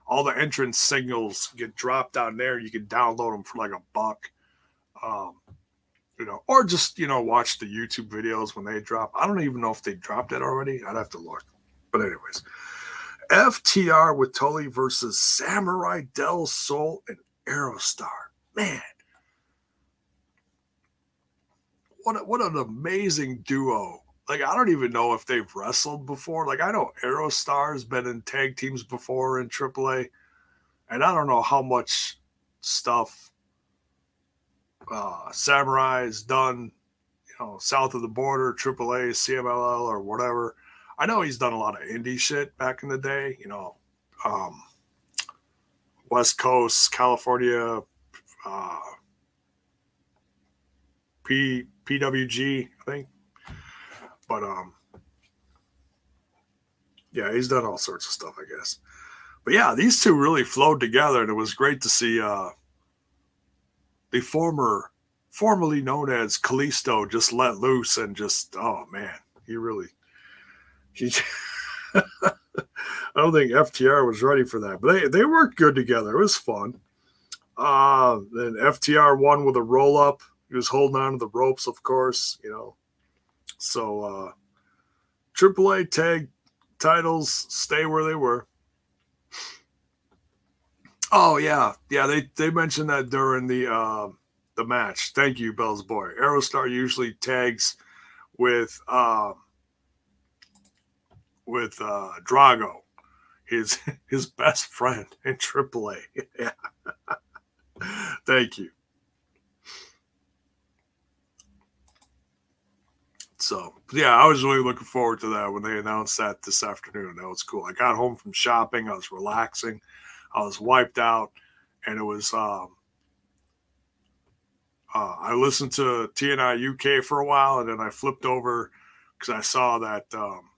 all the entrance singles get dropped down there. You can download them for like a buck. Um, you know, or just you know watch the YouTube videos when they drop. I don't even know if they dropped it already. I'd have to look. But anyways, FTR with Tully versus Samurai Del Sol and Aerostar. Man, what a, what an amazing duo! Like I don't even know if they've wrestled before. Like I know Aerostar's been in tag teams before in AAA, and I don't know how much stuff uh, Samurai's done, you know, south of the border, AAA, CMLL, or whatever. I know he's done a lot of indie shit back in the day, you know, um, West Coast, California, uh, P PWG, I think. But um, yeah, he's done all sorts of stuff, I guess. But yeah, these two really flowed together, and it was great to see uh, the former, formerly known as Kalisto, just let loose and just, oh man, he really, he. I don't think FTR was ready for that, but they, they worked good together. It was fun. Uh, then FTR won with a roll up. He was holding on to the ropes, of course, you know. So, uh, AAA tag titles stay where they were. Oh yeah, yeah. They they mentioned that during the uh, the match. Thank you, Bell's boy. Aerostar usually tags with uh, with uh, Drago, his his best friend in AAA. yeah. Thank you. So yeah, I was really looking forward to that when they announced that this afternoon. That was cool. I got home from shopping. I was relaxing. I was wiped out, and it was. Um, uh, I listened to TNI UK for a while, and then I flipped over because I saw that um,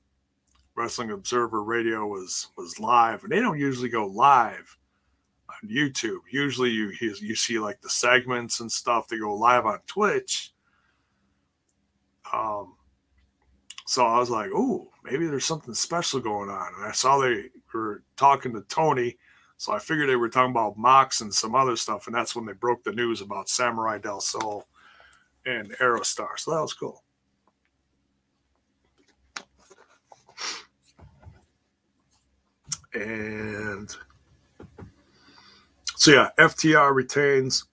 Wrestling Observer Radio was was live, and they don't usually go live on YouTube. Usually, you you see like the segments and stuff. They go live on Twitch. Um, so I was like, "Oh, maybe there's something special going on." And I saw they were talking to Tony so I figured they were talking about Mox and some other stuff, and that's when they broke the news about Samurai Del Sol and Aerostar. So that was cool. And so yeah, FTR retains.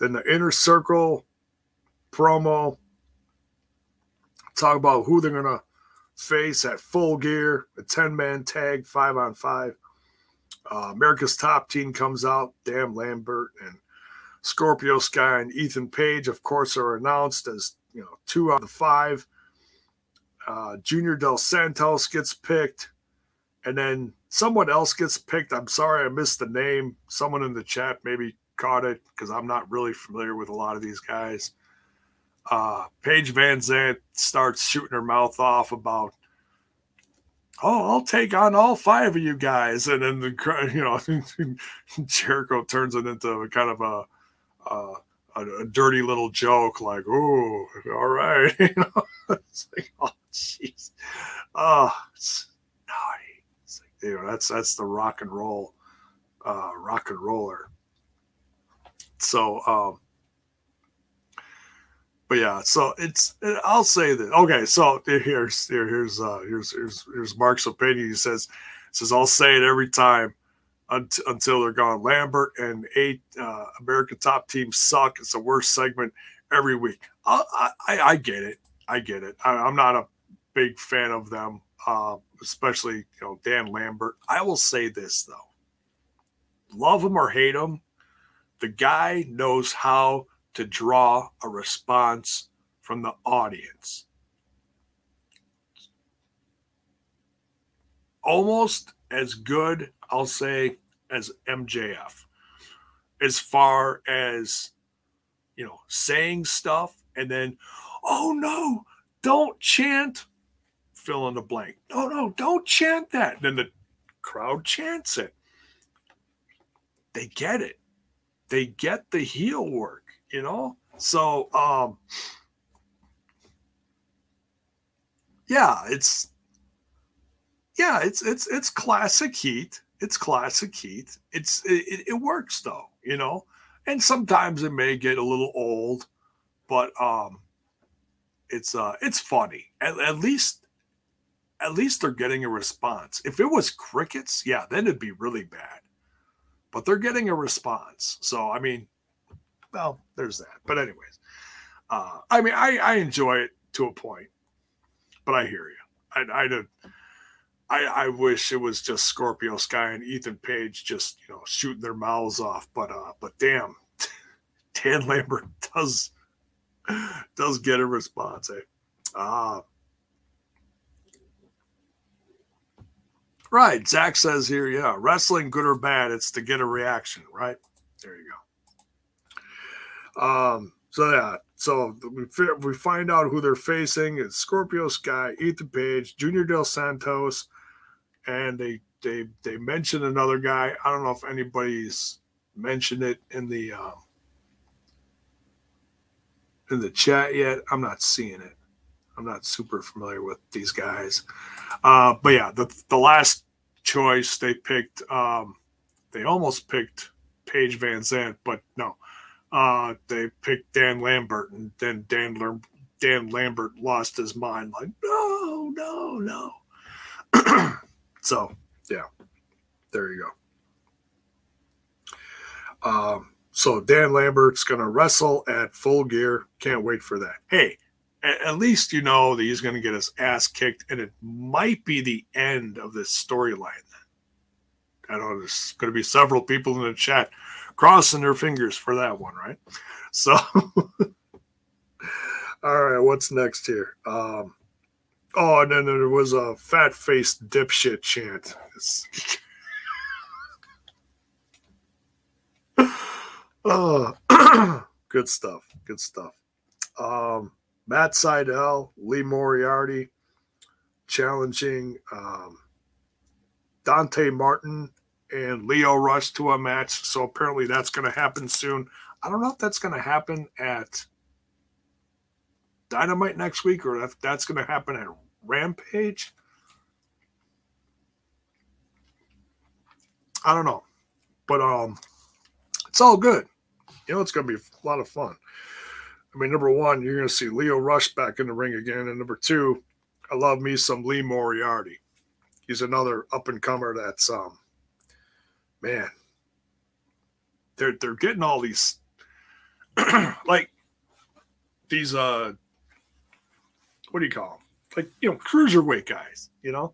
Then the inner circle promo. Talk about who they're gonna face at full gear, a 10-man tag, five on five. Uh, America's Top Team comes out. Dan Lambert and Scorpio Sky and Ethan Page, of course, are announced as you know two out of the five. Uh, Junior dos Santos gets picked, and then someone else gets picked. I'm sorry I missed the name. Someone in the chat maybe caught it because I'm not really familiar with a lot of these guys. Uh, Paige VanZant starts shooting her mouth off about oh, I'll take on all five of you guys. And then the, you know, Jericho turns it into a kind of a, a, a, dirty little joke, like, oh, all right. you know, it's like, oh, jeez. Oh, it's naughty. It's like, you know, that's, that's the rock and roll, uh, rock and roller. So, um, but yeah, so it's I'll say that. Okay, so here's here, here's uh here's here's here's Mark's opinion. He says says I'll say it every time until, they're gone. Lambert and eight uh, American top teams suck. It's the worst segment every week. I, I I get it. I get it. I, am not a big fan of them, uh, especially you know Dan Lambert. I will say this though: love him or hate him, the guy knows how to draw a response from the audience. Almost as good, I'll say, as MJF, as far as you know, saying stuff and then, oh no, don't chant fill in the blank. No, no, don't chant that. Then the crowd chants it. They get it. They get the heel work, you know? So um yeah, it's yeah, it's it's it's classic heat. It's classic heat. It's it, it works though, you know? And sometimes it may get a little old, but um it's uh it's funny. At, at least at least they're getting a response. If it was crickets, yeah, then it'd be really bad. But they're getting a response. So I mean, well, there's that. But anyways, uh, I mean, I, I enjoy it to a point, but I hear you. I I did, I, I wish it was just Scorpio Sky and Ethan Page just you know shooting their mouths off. But uh, but damn, Dan Lambert does does get a response. Eh? Uh, right. Zach says here, yeah, wrestling, good or bad, it's to get a reaction, right? There you go. Um, so yeah, so we we find out who they're facing. It's Scorpio Sky, Ethan Page, Junior dos Santos, and they they they mention another guy. I don't know if anybody's mentioned it in the um, in the chat yet. I'm not seeing it. I'm not super familiar with these guys. Uh, but yeah, the the last choice they picked, um, they almost picked Paige VanZant, but no, uh, they picked Dan Lambert, and then Dan Dan Lambert lost his mind, like no, no, no. so yeah, there you go. Um, so Dan Lambert's going to wrestle at full gear. Can't wait for that. Hey, at least you know that he's going to get his ass kicked, and it might be the end of this storyline. I know there's going to be several people in the chat crossing their fingers for that one, right? So, all right, what's next here? Um, oh, and then there was a fat faced dipshit chant. Oh, good stuff. Good stuff. Um, Matt Sydal, Lee Moriarty challenging um, Dante Martin and Lio Rush to a match. So apparently that's going to happen soon. I don't know if that's going to happen at Dynamite next week or if that's going to happen at Rampage. I don't know. But um it's all good. You know, it's going to be a lot of fun. I mean, number one, you're going to see Lio Rush back in the ring again. And number two, I love me some Lee Moriarty. He's another up and comer that's, um, man, they're, they're getting all these, like, these, uh, what do you call them? Like, you know, cruiserweight guys, you know?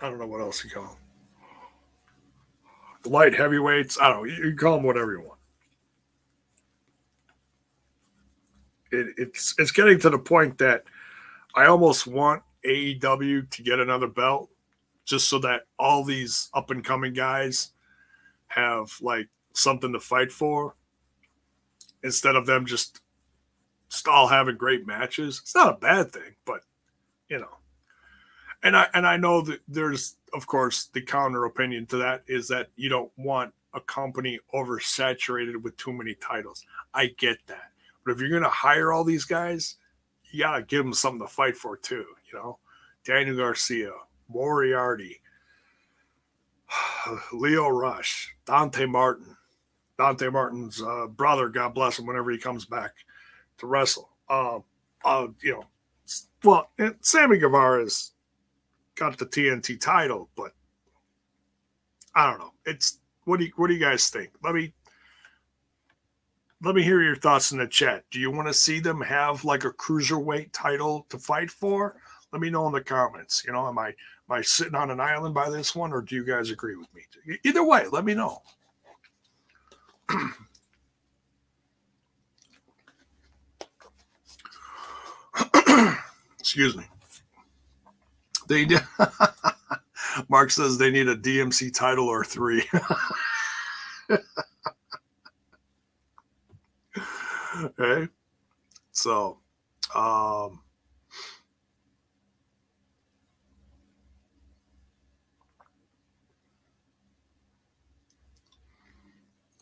I don't know what else you call them light heavyweights. I don't know. You, you call them whatever you want. It, it's it's getting to the point that I almost want AEW to get another belt, just so that all these up and coming guys have like something to fight for, instead of them just, just all having great matches. It's not a bad thing, but you know and I and I know that there's of course the counter opinion to that is that you don't want a company oversaturated with too many titles. I get that. But if you're going to hire all these guys, you got to give them something to fight for too, you know. Daniel Garcia, Moriarty, Lio Rush, Dante Martin. Dante Martin's uh, brother, God bless him, whenever he comes back to wrestle. Uh, uh, you know, well, Sammy Guevara's got the TNT title, but I don't know. It's what do you what do you guys think? Let me let me hear your thoughts in the chat. Do you want to see them have like a cruiserweight title to fight for? Let me know in the comments. You know, am I am I sitting on an island by this one, or do you guys agree with me? Either way, let me know. Excuse me. They did. Mark says they need a DMC title or three. okay. So, um,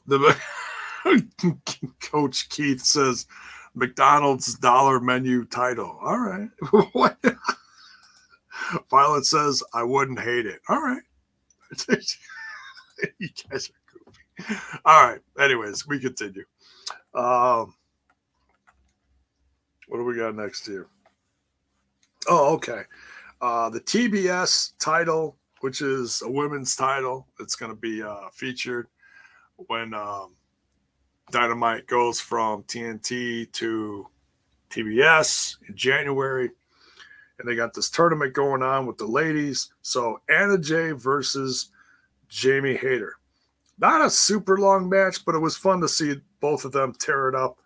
the coach Keith says McDonald's dollar menu title. All right. what? Violet says I wouldn't hate it. All right. you guys are goofy. All right. Anyways, we continue. Um, what do we got next here? Oh, okay. Uh, the TBS title, which is a women's title, it's going to be uh, featured when um, Dynamite goes from TNT to TBS in January. And they got this tournament going on with the ladies. So Anna Jay versus Jamie Hayter. Not a super long match, but it was fun to see both of them tear it up.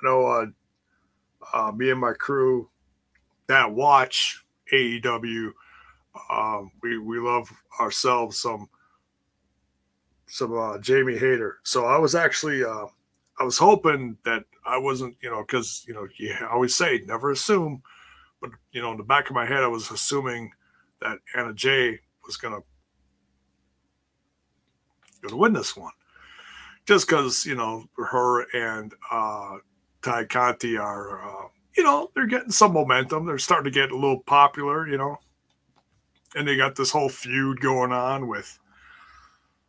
I know uh, uh, me and my crew that watch AEW, um, we we love ourselves some some uh, Jamie Hayter. So I was actually uh, I was hoping that I wasn't, you know, because you know you always say never assume, but you know in the back of my head I was assuming that Anna Jay was gonna gonna win this one, just because you know her and uh, Tay Conti are, uh, you know, they're getting some momentum. They're starting to get a little popular, you know, and they got this whole feud going on with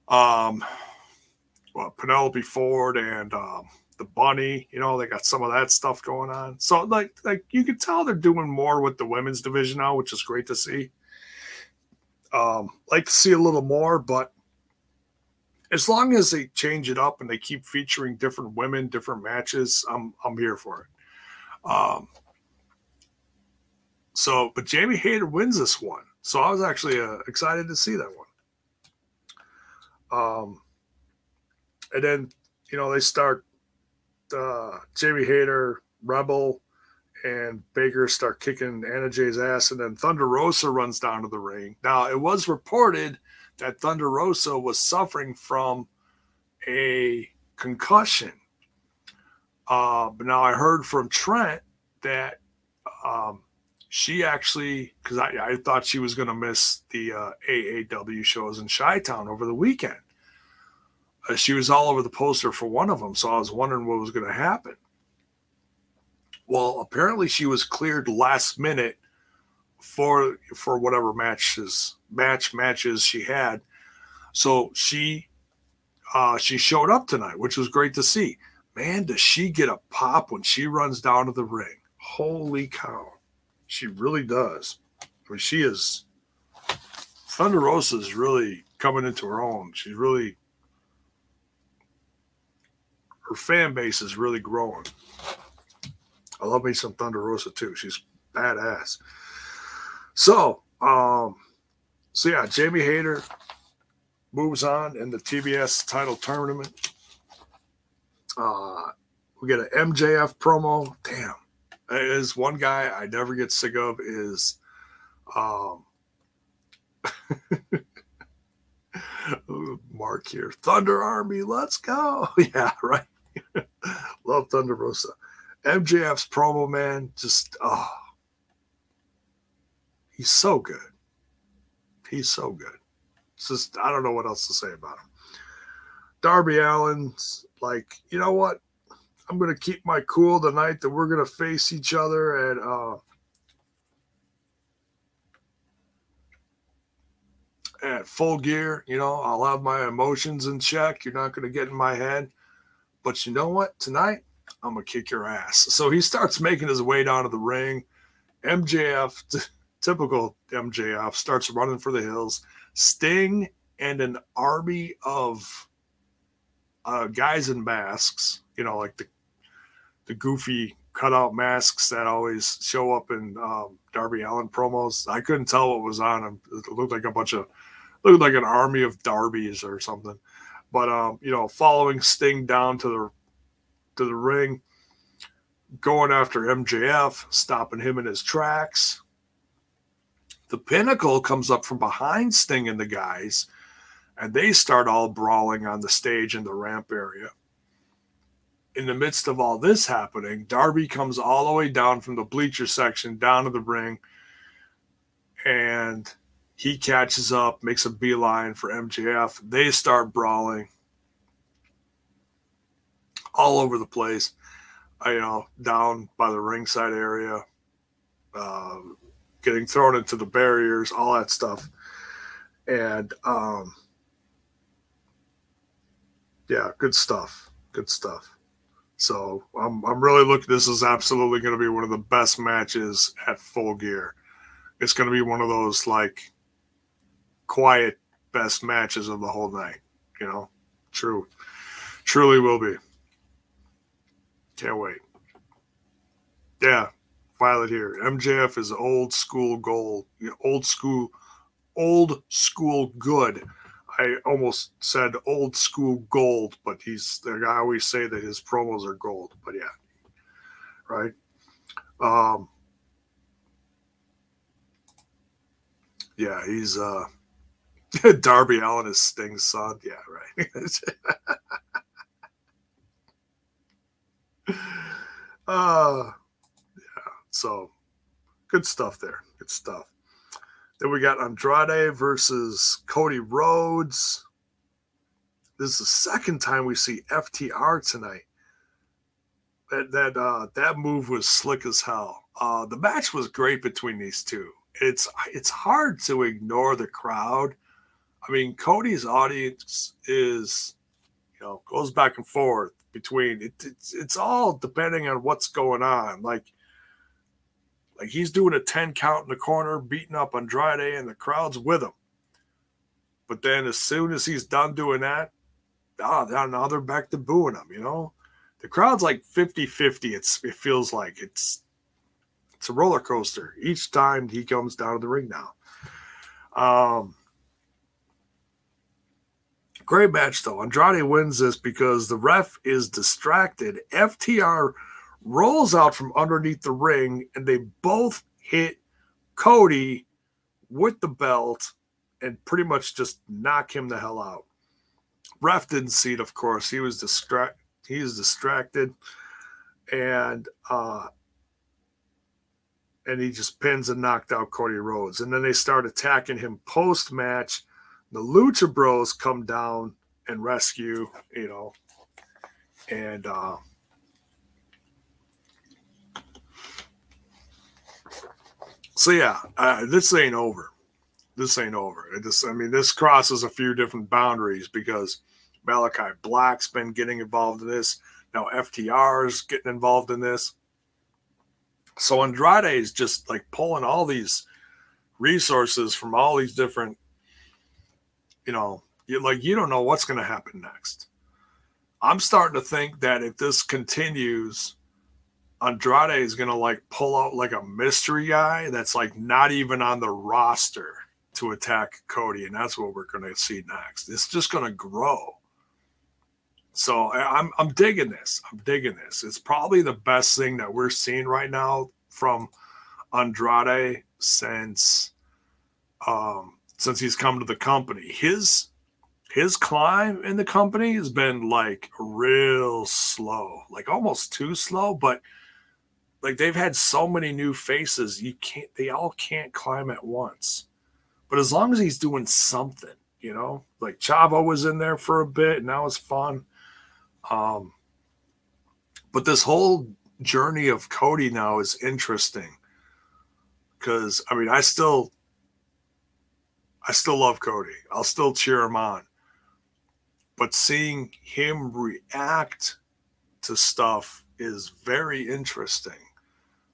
um well, Penelope Ford and um, the Bunny. You know, they got some of that stuff going on. So like like you can tell they're doing more with the women's division now, which is great to see. Um, like to see a little more, but as long as they change it up and they keep featuring different women, different matches, I'm I'm here for it. Um, so, but Jamie Hayter wins this one, so I was actually uh, excited to see that one. Um, and then you know they start uh, Jamie Hayter, Rebel, and Baker start kicking Anna Jay's ass, and then Thunder Rosa runs down to the ring. Now it was reported that Thunder Rosa was suffering from a concussion. Uh, but now I heard from Trent that um, she actually, because I, I, thought she was going to miss the uh, AAW shows in Chi Town over the weekend. Uh, she was all over the poster for one of them, so I was wondering what was going to happen. Well, apparently she was cleared last minute for for whatever matches match matches she had. So she uh, she showed up tonight, which was great to see. Man, does she get a pop when she runs down to the ring? Holy cow, she really does. I mean, she is. Thunder Rosa is really coming into her own. She's really her fan base is really growing. I love me some Thunder Rosa too. She's badass. So, um, so yeah, Jamie Hayter moves on in the TBS title tournament. Uh, we get an MJF promo. Damn, is one guy I never get sick of is um, Mark here. Thunder Army, let's go. Yeah, right. Love Thunder Rosa. MJF's promo, man, just oh, he's so good. He's so good. It's just I don't know what else to say about him. Darby Allin's like, you know what? I'm gonna keep my cool the night that we're gonna face each other at uh at full gear. You know, I'll have my emotions in check. You're not gonna get in my head. But you know what? Tonight, I'm going to kick your ass. So he starts making his way down to the ring. MJF, t- typical MJF, starts running for the hills. Sting and an army of uh, guys in masks, you know, like the the goofy cutout masks that always show up in um, Darby Allin promos. I couldn't tell what was on them. It looked like a bunch of looked like an army of Darbies or something. But um, you know, following Sting down to the to the ring, going after MJF, stopping him in his tracks. The pinnacle comes up from behind Sting and the guys, and they start all brawling on the stage in the ramp area. In the midst of all this happening, Darby comes all the way down from the bleacher section down to the ring, and he catches up, makes a beeline for MJF. They start brawling all over the place. you know, down by the ringside area, uh, getting thrown into the barriers, all that stuff. And um, yeah, good stuff. Good stuff. So I'm I'm really looking. This is absolutely going to be one of the best matches at Full Gear. It's going to be one of those like quiet best matches of the whole night. You know, true, truly will be. Can't wait. Yeah, Violet here. MJF is old school gold, old school, old school good. I almost said old school gold, but he's. I always say that his promos are gold, but yeah, right. Um, yeah, he's uh, Darby Allin is Sting's son. Yeah, right. uh yeah, so good stuff there. Good stuff. Then we got Andrade versus Cody Rhodes. This is the second time we see FTR tonight. That that uh, that move was slick as hell. Uh, the match was great between these two. It's it's hard to ignore the crowd. I mean, Cody's audience is, you know, goes back and forth between it, it's it's all depending on what's going on. Like like he's doing a 10 count in the corner, beating up Andrade, and the crowd's with him. But then as soon as he's done doing that, ah, now they're back to booing him, you know? The crowd's like 50-50. It's it feels like it's it's a roller coaster each time he comes down to the ring now. Um Great match though. Andrade wins this because the ref is distracted. FTR rolls out from underneath the ring and they both hit Cody with the belt and pretty much just knock him the hell out. Ref didn't see it, of course. He was distract he distracted and uh and he just pins and knocked out Cody Rhodes. And then they start attacking him post match the Lucha Bros come down and rescue, you know, and uh, so yeah, uh, this ain't over. This ain't over. This, I mean, this crosses a few different boundaries because Malachi Black's been getting involved in this. Now FTR's getting involved in this. So Andrade is just like pulling all these resources from all these different you know, like you don't know what's going to happen next. I'm starting to think that if this continues, Andrade is going to like pull out like a mystery guy that's like not even on the roster to attack Cody, and that's what we're going to see next. It's just going to grow. So I'm I'm digging this. I'm digging this. It's probably the best thing that we're seeing right now from Andrade since um since he's come to the company. His his climb in the company has been like real slow, like almost too slow, but like they've had so many new faces, you can't they all can't climb at once. But as long as he's doing something, you know, like Chavo was in there for a bit and that was fun. Um but this whole journey of Cody now is interesting because I mean I still I still love Cody. I'll still cheer him on. But seeing him react to stuff is very interesting.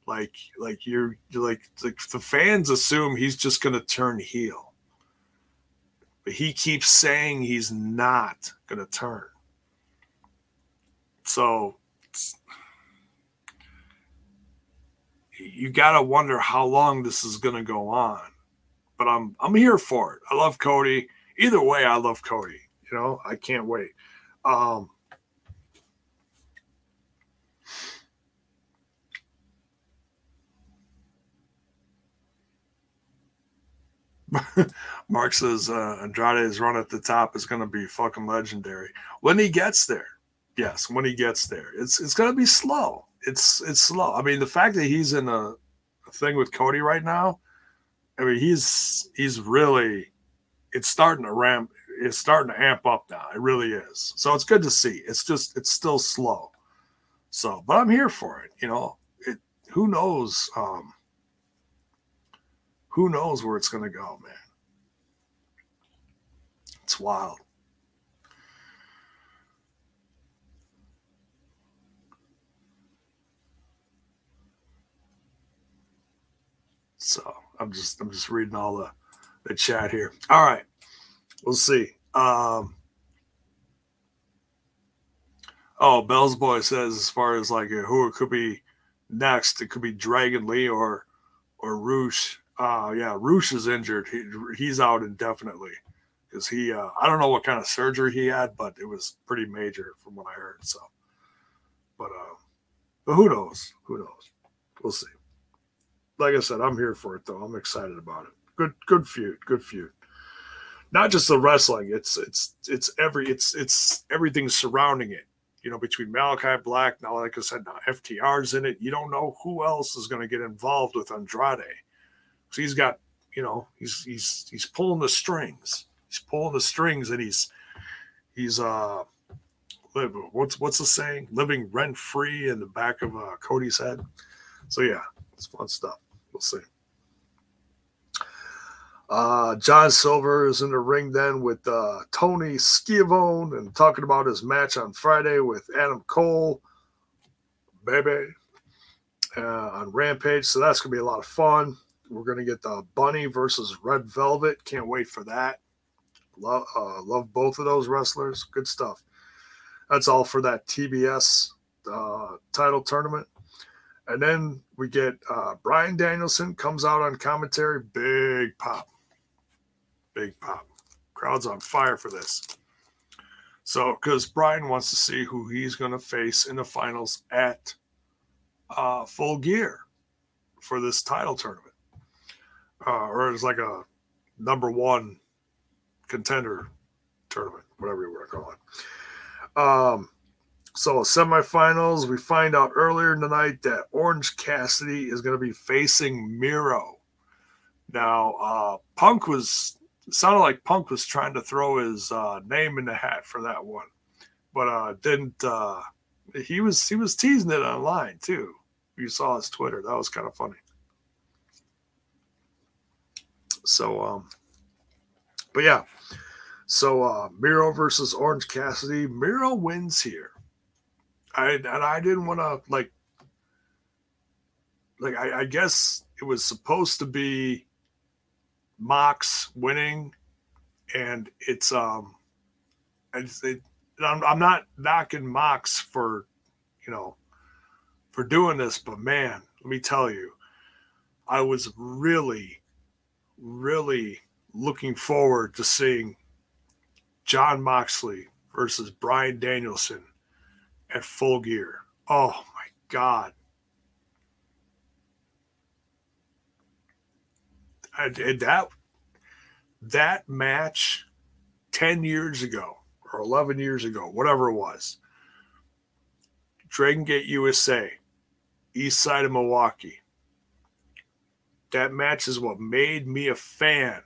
Like, like you're, like, like the fans assume he's just to turn heel, but he keeps saying he's not to turn. So you gotta wonder how long this is gonna go on. But I'm I'm here for it. I love Cody. Either way, I love Cody. You know, I can't wait. Um, Mark says uh, Andrade's run at the top is going to be fucking legendary when he gets there. Yes, when he gets there, it's it's going to be slow. It's it's slow. I mean, the fact that he's in a, a thing with Cody right now, I mean, he's he's really it's starting to ramp. It's starting to amp up now. It really is. So it's good to see. It's just it's still slow. So, but I'm here for it. You know, it. Who knows? Um, who knows where it's going to go, man? It's wild. So I'm just I'm just reading all the the chat here. All right, we'll see. Um, oh, Bell's boy says as far as like who it could be next, it could be Dragon Lee or or Rush. Uh, yeah, Rush is injured. He, he's out indefinitely because he, uh, I don't know what kind of surgery he had, but it was pretty major from what I heard. So, but, uh, but who knows? Who knows? We'll see. Like I said, I'm here for it though. I'm excited about it. Good, good feud. Good feud. Not just the wrestling. It's it's it's every it's it's everything surrounding it. You know, between Malachi Black now, like I said, now FTR's in it. You don't know who else is going to get involved with Andrade so he's got, you know, he's he's he's pulling the strings. He's pulling the strings, and he's he's uh, what's what's the saying? Living rent free in the back of uh, Cody's head. So yeah, it's fun stuff. We'll see. Uh, John Silver is in the ring then with uh, Tony Schiavone and talking about his match on Friday with Adam Cole, baby, uh, on Rampage. So that's gonna be a lot of fun. We're going to get the Bunny versus Red Velvet. Can't wait for that. Love, uh, love both of those wrestlers. Good stuff. That's all for that TBS uh, title tournament. And then we get uh, Bryan Danielson comes out on commentary. Big pop. Big pop. Crowd's on fire for this. So, because Bryan wants to see who he's going to face in the finals at uh, Full Gear for this title tournament uh, or it's like a number one contender tournament, whatever you want to call it. Um, so semifinals, we find out earlier tonight that Orange Cassidy is going to be facing Miro. Now, uh, Punk was sounded like Punk was trying to throw his uh, name in the hat for that one, but uh, didn't. Uh, he was he was teasing it online too. You saw his Twitter. That was kind of funny. So, um, but yeah. So uh, Miro versus Orange Cassidy. Miro wins here. I and I didn't want to like like I, I, guess it was supposed to be Mox winning, and it's um, it, I'm, I'm not knocking Mox for you know for doing this, but man, let me tell you, I was really really looking forward to seeing Jon Moxley versus Bryan Danielson at full gear. Oh my God. I did that that match 10 years ago or 11 years ago, whatever it was, Dragon Gate USA, east side of Milwaukee that match is what made me a fan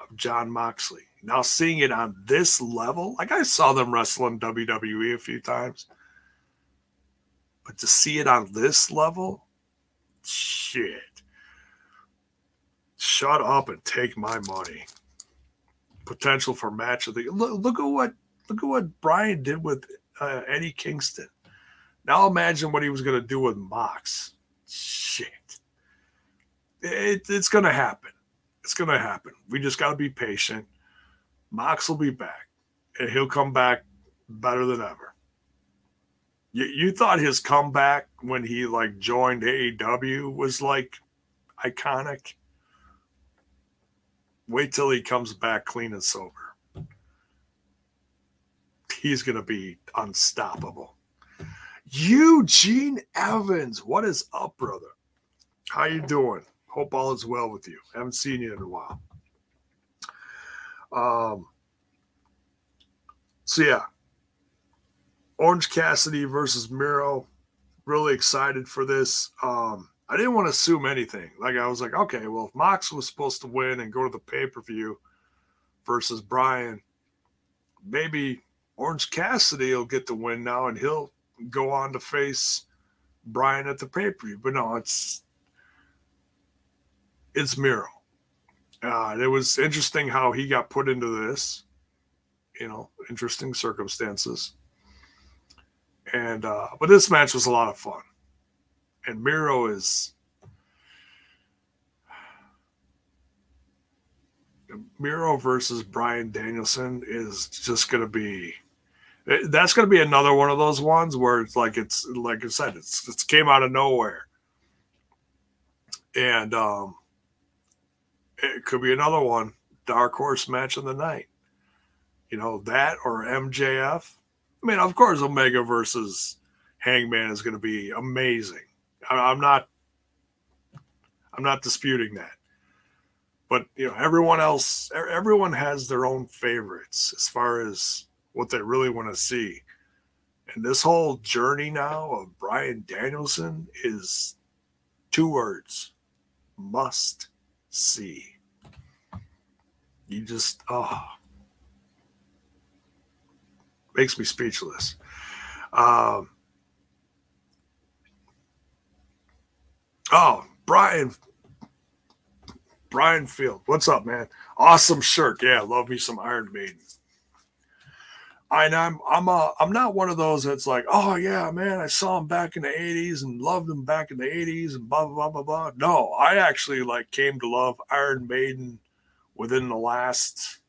of Jon Moxley. Now seeing it on this level, like I saw them wrestle in WWE a few times, but to see it on this level, shit. Shut up and take my money. Potential for match of the look, look at what look at what Bryan did with uh, Eddie Kingston. Now imagine what he was going to do with Mox. Shit it, it's going to happen. It's going to happen. We just got to be patient. Mox will be back, and he'll come back better than ever. You, you thought his comeback when he like joined AEW was like iconic. Wait till he comes back clean and sober. He's gonna be unstoppable. Eugene Evans, what is up, brother? How you doing? Hope all is well with you. Haven't seen you in a while. Um. So yeah, Orange Cassidy versus Miro. Really excited for this. Um, I didn't want to assume anything. Like I was like, okay, well, if Mox was supposed to win and go to the pay per view versus Bryan, maybe Orange Cassidy will get the win now, and he'll go on to face Bryan at the pay per view. But no, it's it's Miro. Uh, it was interesting how he got put into this. You know, interesting circumstances. And uh, but this match was a lot of fun and Miro is Miro versus Bryan Danielson is just going to be that's going to be another one of those ones where it's like it's like I said it's it's came out of nowhere and um it could be another one dark horse match of the night you know that or MJF I mean of course Omega versus Hangman is going to be amazing I'm not I'm not disputing that. But you know, everyone else everyone has their own favorites as far as what they really want to see. And this whole journey now of Bryan Danielson is two words. Must see. You just oh makes me speechless. Um Oh, Brian. Brian Field. What's up, man? Awesome shirt. Yeah, love me some Iron Maiden. And I'm I'm uh I'm not one of those that's like, oh yeah, man, I saw him back in the 80s and loved him back in the 80s and blah blah blah blah blah. No, I actually like came to love Iron Maiden within the last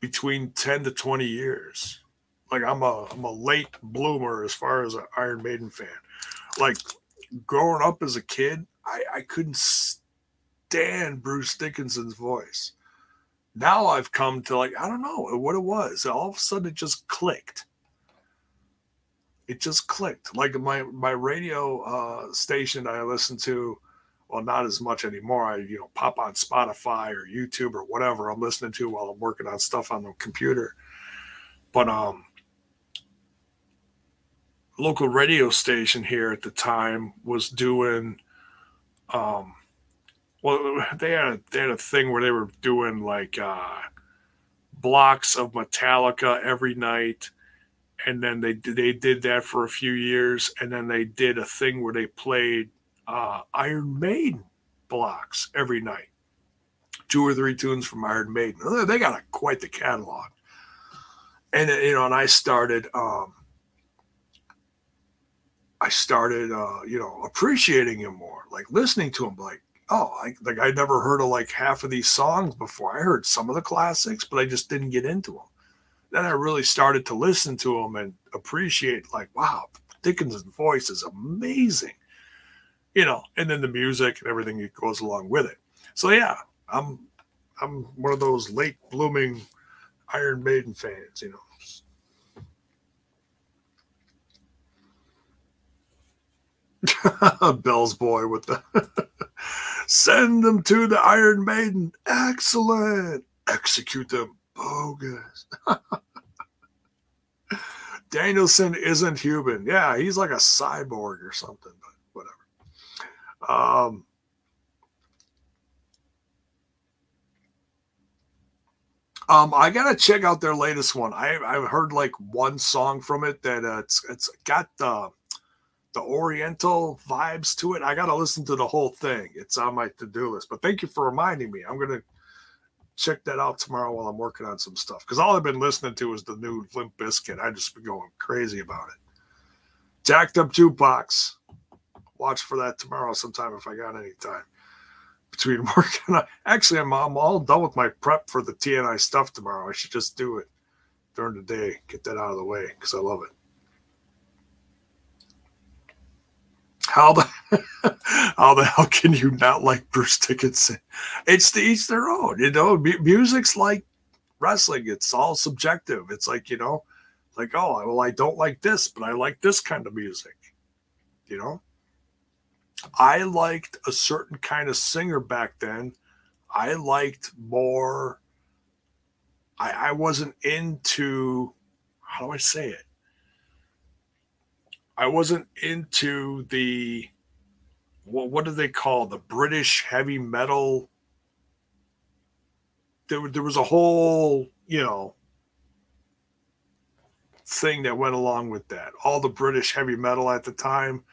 between 10 to 20 years. Like I'm a I'm a late bloomer as far as an Iron Maiden fan like growing up as a kid, I, I couldn't stand Bruce Dickinson's voice. Now I've come to like, I don't know what it was. All of a sudden it just clicked. It just clicked. Like my my radio uh, station I listened to, well, not as much anymore. I, you know, pop on Spotify or YouTube or whatever I'm listening to while I'm working on stuff on the computer. But um local radio station here at the time was doing um well they had a, they had a thing where they were doing like uh blocks of Metallica every night and then they they did that for a few years and then they did a thing where they played uh Iron Maiden blocks every night two or three tunes from Iron Maiden they got a, quite the catalog and you know and I started um I started, uh, you know, appreciating him more, like listening to him, like, oh, I, like I never heard of like half of these songs before. I heard some of the classics, but I just didn't get into them. Then I really started to listen to him and appreciate, like, wow, Dickens's voice is amazing, you know, and then the music and everything that goes along with it. So yeah, I'm I'm one of those late blooming Iron Maiden fans, you know. Bell's boy with the send them to the Iron Maiden. Excellent. Execute them. Bogus. Danielson isn't human. Yeah, he's like a cyborg or something. Um, um, I gotta check out their latest one. I I've heard like one song from it that uh, it's it's got the the Oriental vibes to it. I got to listen to the whole thing. It's on my to do list. But thank you for reminding me. I'm to check that out tomorrow while I'm working on some stuff because all I've been listening to is the new Limp Bizkit. I just been going crazy about it. Jacked up jukebox. Watch for that tomorrow sometime if I got any time between work and I. Actually, I'm, I'm all done with my prep for the TNI stuff tomorrow. I should just do it. during the day. Get that out of the way because I love it. How the how the hell can you not like Bruce Dickinson? It's to each their own. You know, music's like wrestling. It's all subjective. It's like you know, like oh well, I don't like this, but I like this kind of music. You know, I liked a certain kind of singer back then. I liked more. I, I wasn't into how do I say it? I wasn't into the what what do they call the British heavy metal? There, there was a whole, you know, thing that went along with that. All the British heavy metal at the time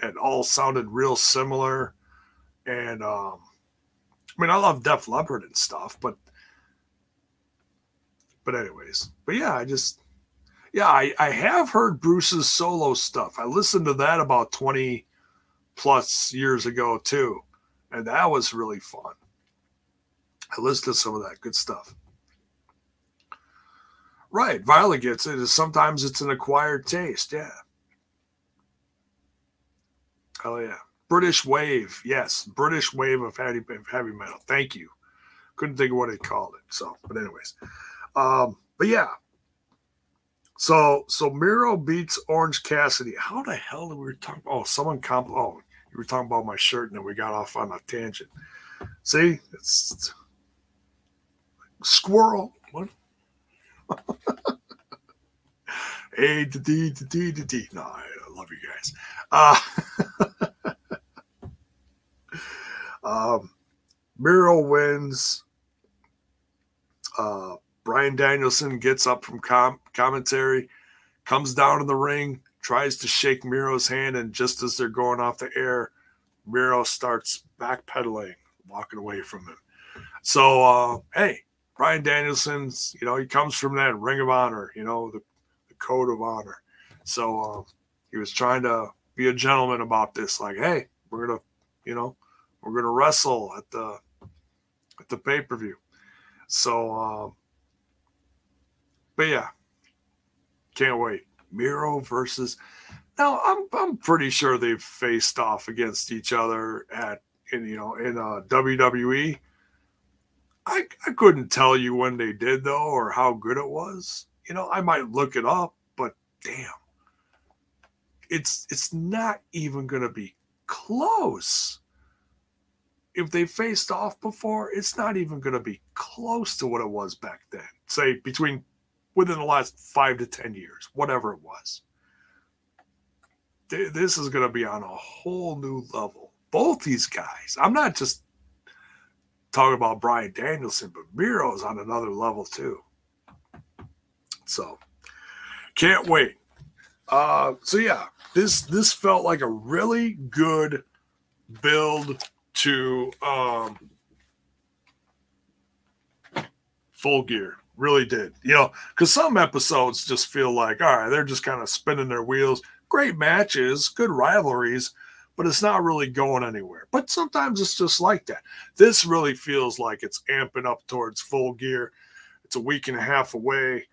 that all sounded real similar. And um I mean I love Def Leppard and stuff, but but anyways, but yeah, I just yeah, I, I have heard Bruce's solo stuff. I listened to that about 20 plus years ago too. And that was really fun. I listened to some of that good stuff. Right. Violet gets it. Sometimes it's an acquired taste. Yeah. Oh yeah. British wave. Yes. British wave of heavy, heavy metal. Thank you. Couldn't think of what they called it. So, but anyways. Um, but yeah, so so Miro beats Orange Cassidy. How the hell did we talk? Oh, someone comp. Oh, you were talking about my shirt, and then we got off on a tangent. See, it's, it's squirrel. What? A to D to D to D. No, I love you guys. Uh, um, Miro wins. Uh, Bryan Danielson gets up from com- commentary, comes down in the ring, tries to shake Miro's hand, and just as they're going off the air, Miro starts backpedaling, walking away from him. So, uh, hey, Bryan Danielson's, you know, he comes from that Ring of Honor, you know, the, the code of honor. So uh, he was trying to be a gentleman about this, like, hey, we're gonna, you know, we're gonna wrestle at the at the pay per view. So uh, but yeah, can't wait. Miro versus. Now I'm I'm pretty sure they've faced off against each other at in you know in uh, WWE. I I couldn't tell you when they did though or how good it was. You know I might look it up, but damn, it's it's not even gonna be close. If they faced off before, it's not even going to be close to what it was back then. Say between within the last five to 10 years, whatever it was. This is going to be on a whole new level. Both these guys, I'm not just talking about Bryan Danielson, but Miro's on another level too. So can't wait. Uh, so yeah, this this felt like a really good build to um, full gear really did. You know, because some episodes just feel like, all right, they're just kind of spinning their wheels. Great matches, good rivalries, but it's not really going anywhere. But sometimes it's just like that. This really feels like it's amping up towards full gear. It's a week and a half away.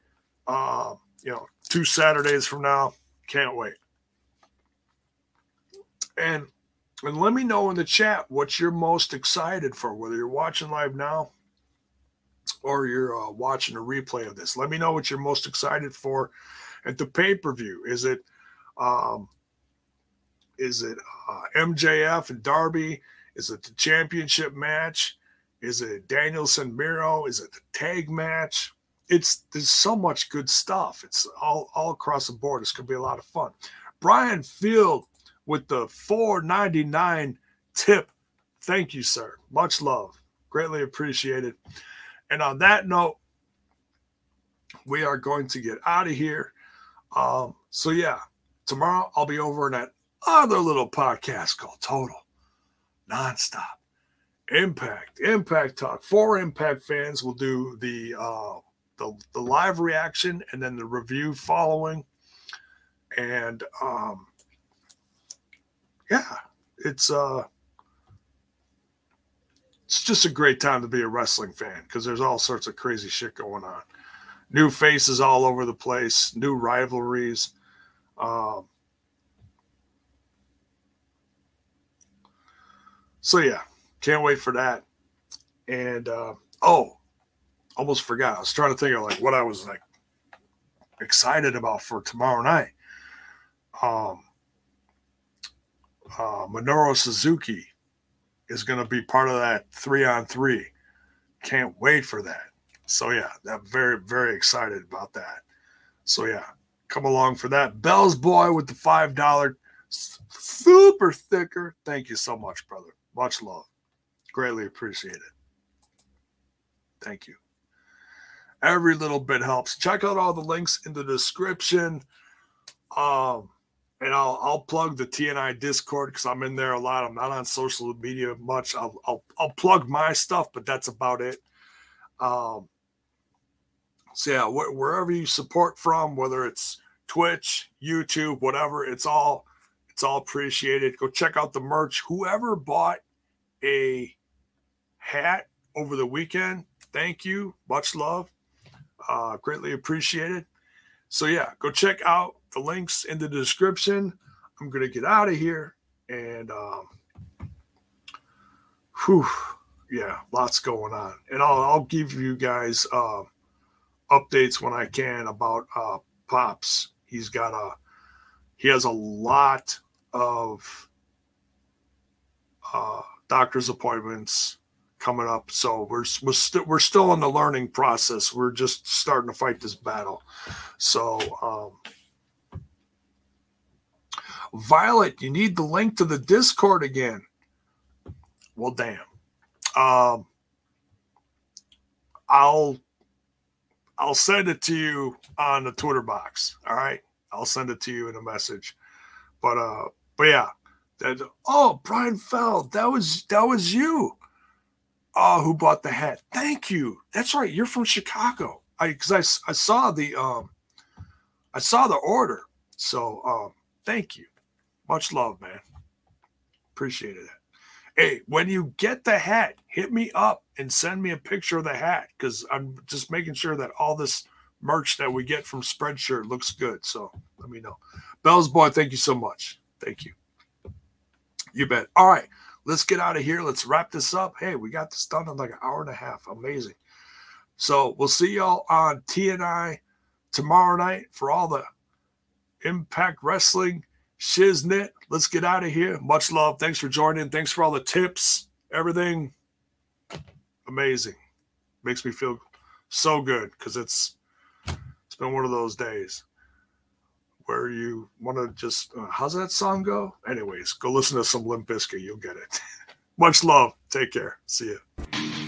Uh, you know, two Saturdays from now. Can't wait. And and let me know in the chat what you're most excited for, whether you're watching live now or you're uh, watching a replay of this. Let me know what you're most excited for at the pay per view. Is it um, is it uh, MJF and Darby? Is it the championship match? Is it Danielson Miro? Is it the tag match? It's there's so much good stuff. It's all all across the board. It's gonna be a lot of fun. Brian Field with the 499 tip. Thank you, sir. Much love. Greatly appreciated. And on that note, we are going to get out of here. Um, so yeah, tomorrow I'll be over in that other little podcast called Total Nonstop Impact Impact Talk. For Impact fans we'll do the uh, the, the live reaction and then the review following. And um, yeah, it's uh it's just a great time to be a wrestling fan because there's all sorts of crazy shit going on. new faces all over the place, new rivalries. Um, so yeah, can't wait for that. And uh, oh, almost forgot. I was trying to think of like what I was like excited about for tomorrow night. Um, uh, Minoru Suzuki is going to be part of that three on three. Can't wait for that. So yeah, I'm very very excited about that. So yeah, come along for that. Bell's boy with the five dollar super thicker. Thank you so much, brother. Much love. Greatly appreciate it. Thank you. Every little bit helps. Check out all the links in the description. Um, and I'll I'll plug the TNI Discord because I'm in there a lot. I'm not on social media much. I'll I'll, I'll plug my stuff, but that's about it. Um, so yeah, wh- wherever you support from, whether it's Twitch, YouTube, whatever, it's all it's all appreciated. Go check out the merch. Whoever bought a hat over the weekend, thank you. Much love. Uh, greatly appreciated. So yeah, go check out the links in the description. I'm gonna get out of here and um, whew, yeah, lots going on. And I'll I'll give you guys uh, updates when I can about uh, Pops. He's got a he has a lot of uh, doctor's appointments coming up. So we're we're, we st- we're still in the learning process. We're just starting to fight this battle. So um, Violet, you need the link to the Discord again. Well, damn. Um, I'll I'll send it to you on the Twitter box. All right, I'll send it to you in a message. But uh, but yeah, that oh Brian Feld, that was that was you. Oh, who bought the hat? Thank you. That's right. You're from Chicago. I because I, I saw the um I saw the order. So um thank you. Much love, man. Appreciate it. Hey, when you get the hat, hit me up and send me a picture of the hat because I'm just making sure that all this merch that we get from Spreadshirt looks good. So let me know. Bell's boy, thank you so much. Thank you. You bet. All right let's get out of here. Let's wrap this up. Hey, we got this done in like an hour and a half. Amazing. So we'll see y'all on TNI tomorrow night for all the Impact Wrestling shiznit. Let's get out of here. Much love. Thanks for joining. Thanks for all the tips. Everything amazing. Makes me feel so good because it's it's been one of those days where you want to just uh, how's that song go? Anyways, go listen to some Limp Bizkit. You'll get it. Much love. Take care. See you.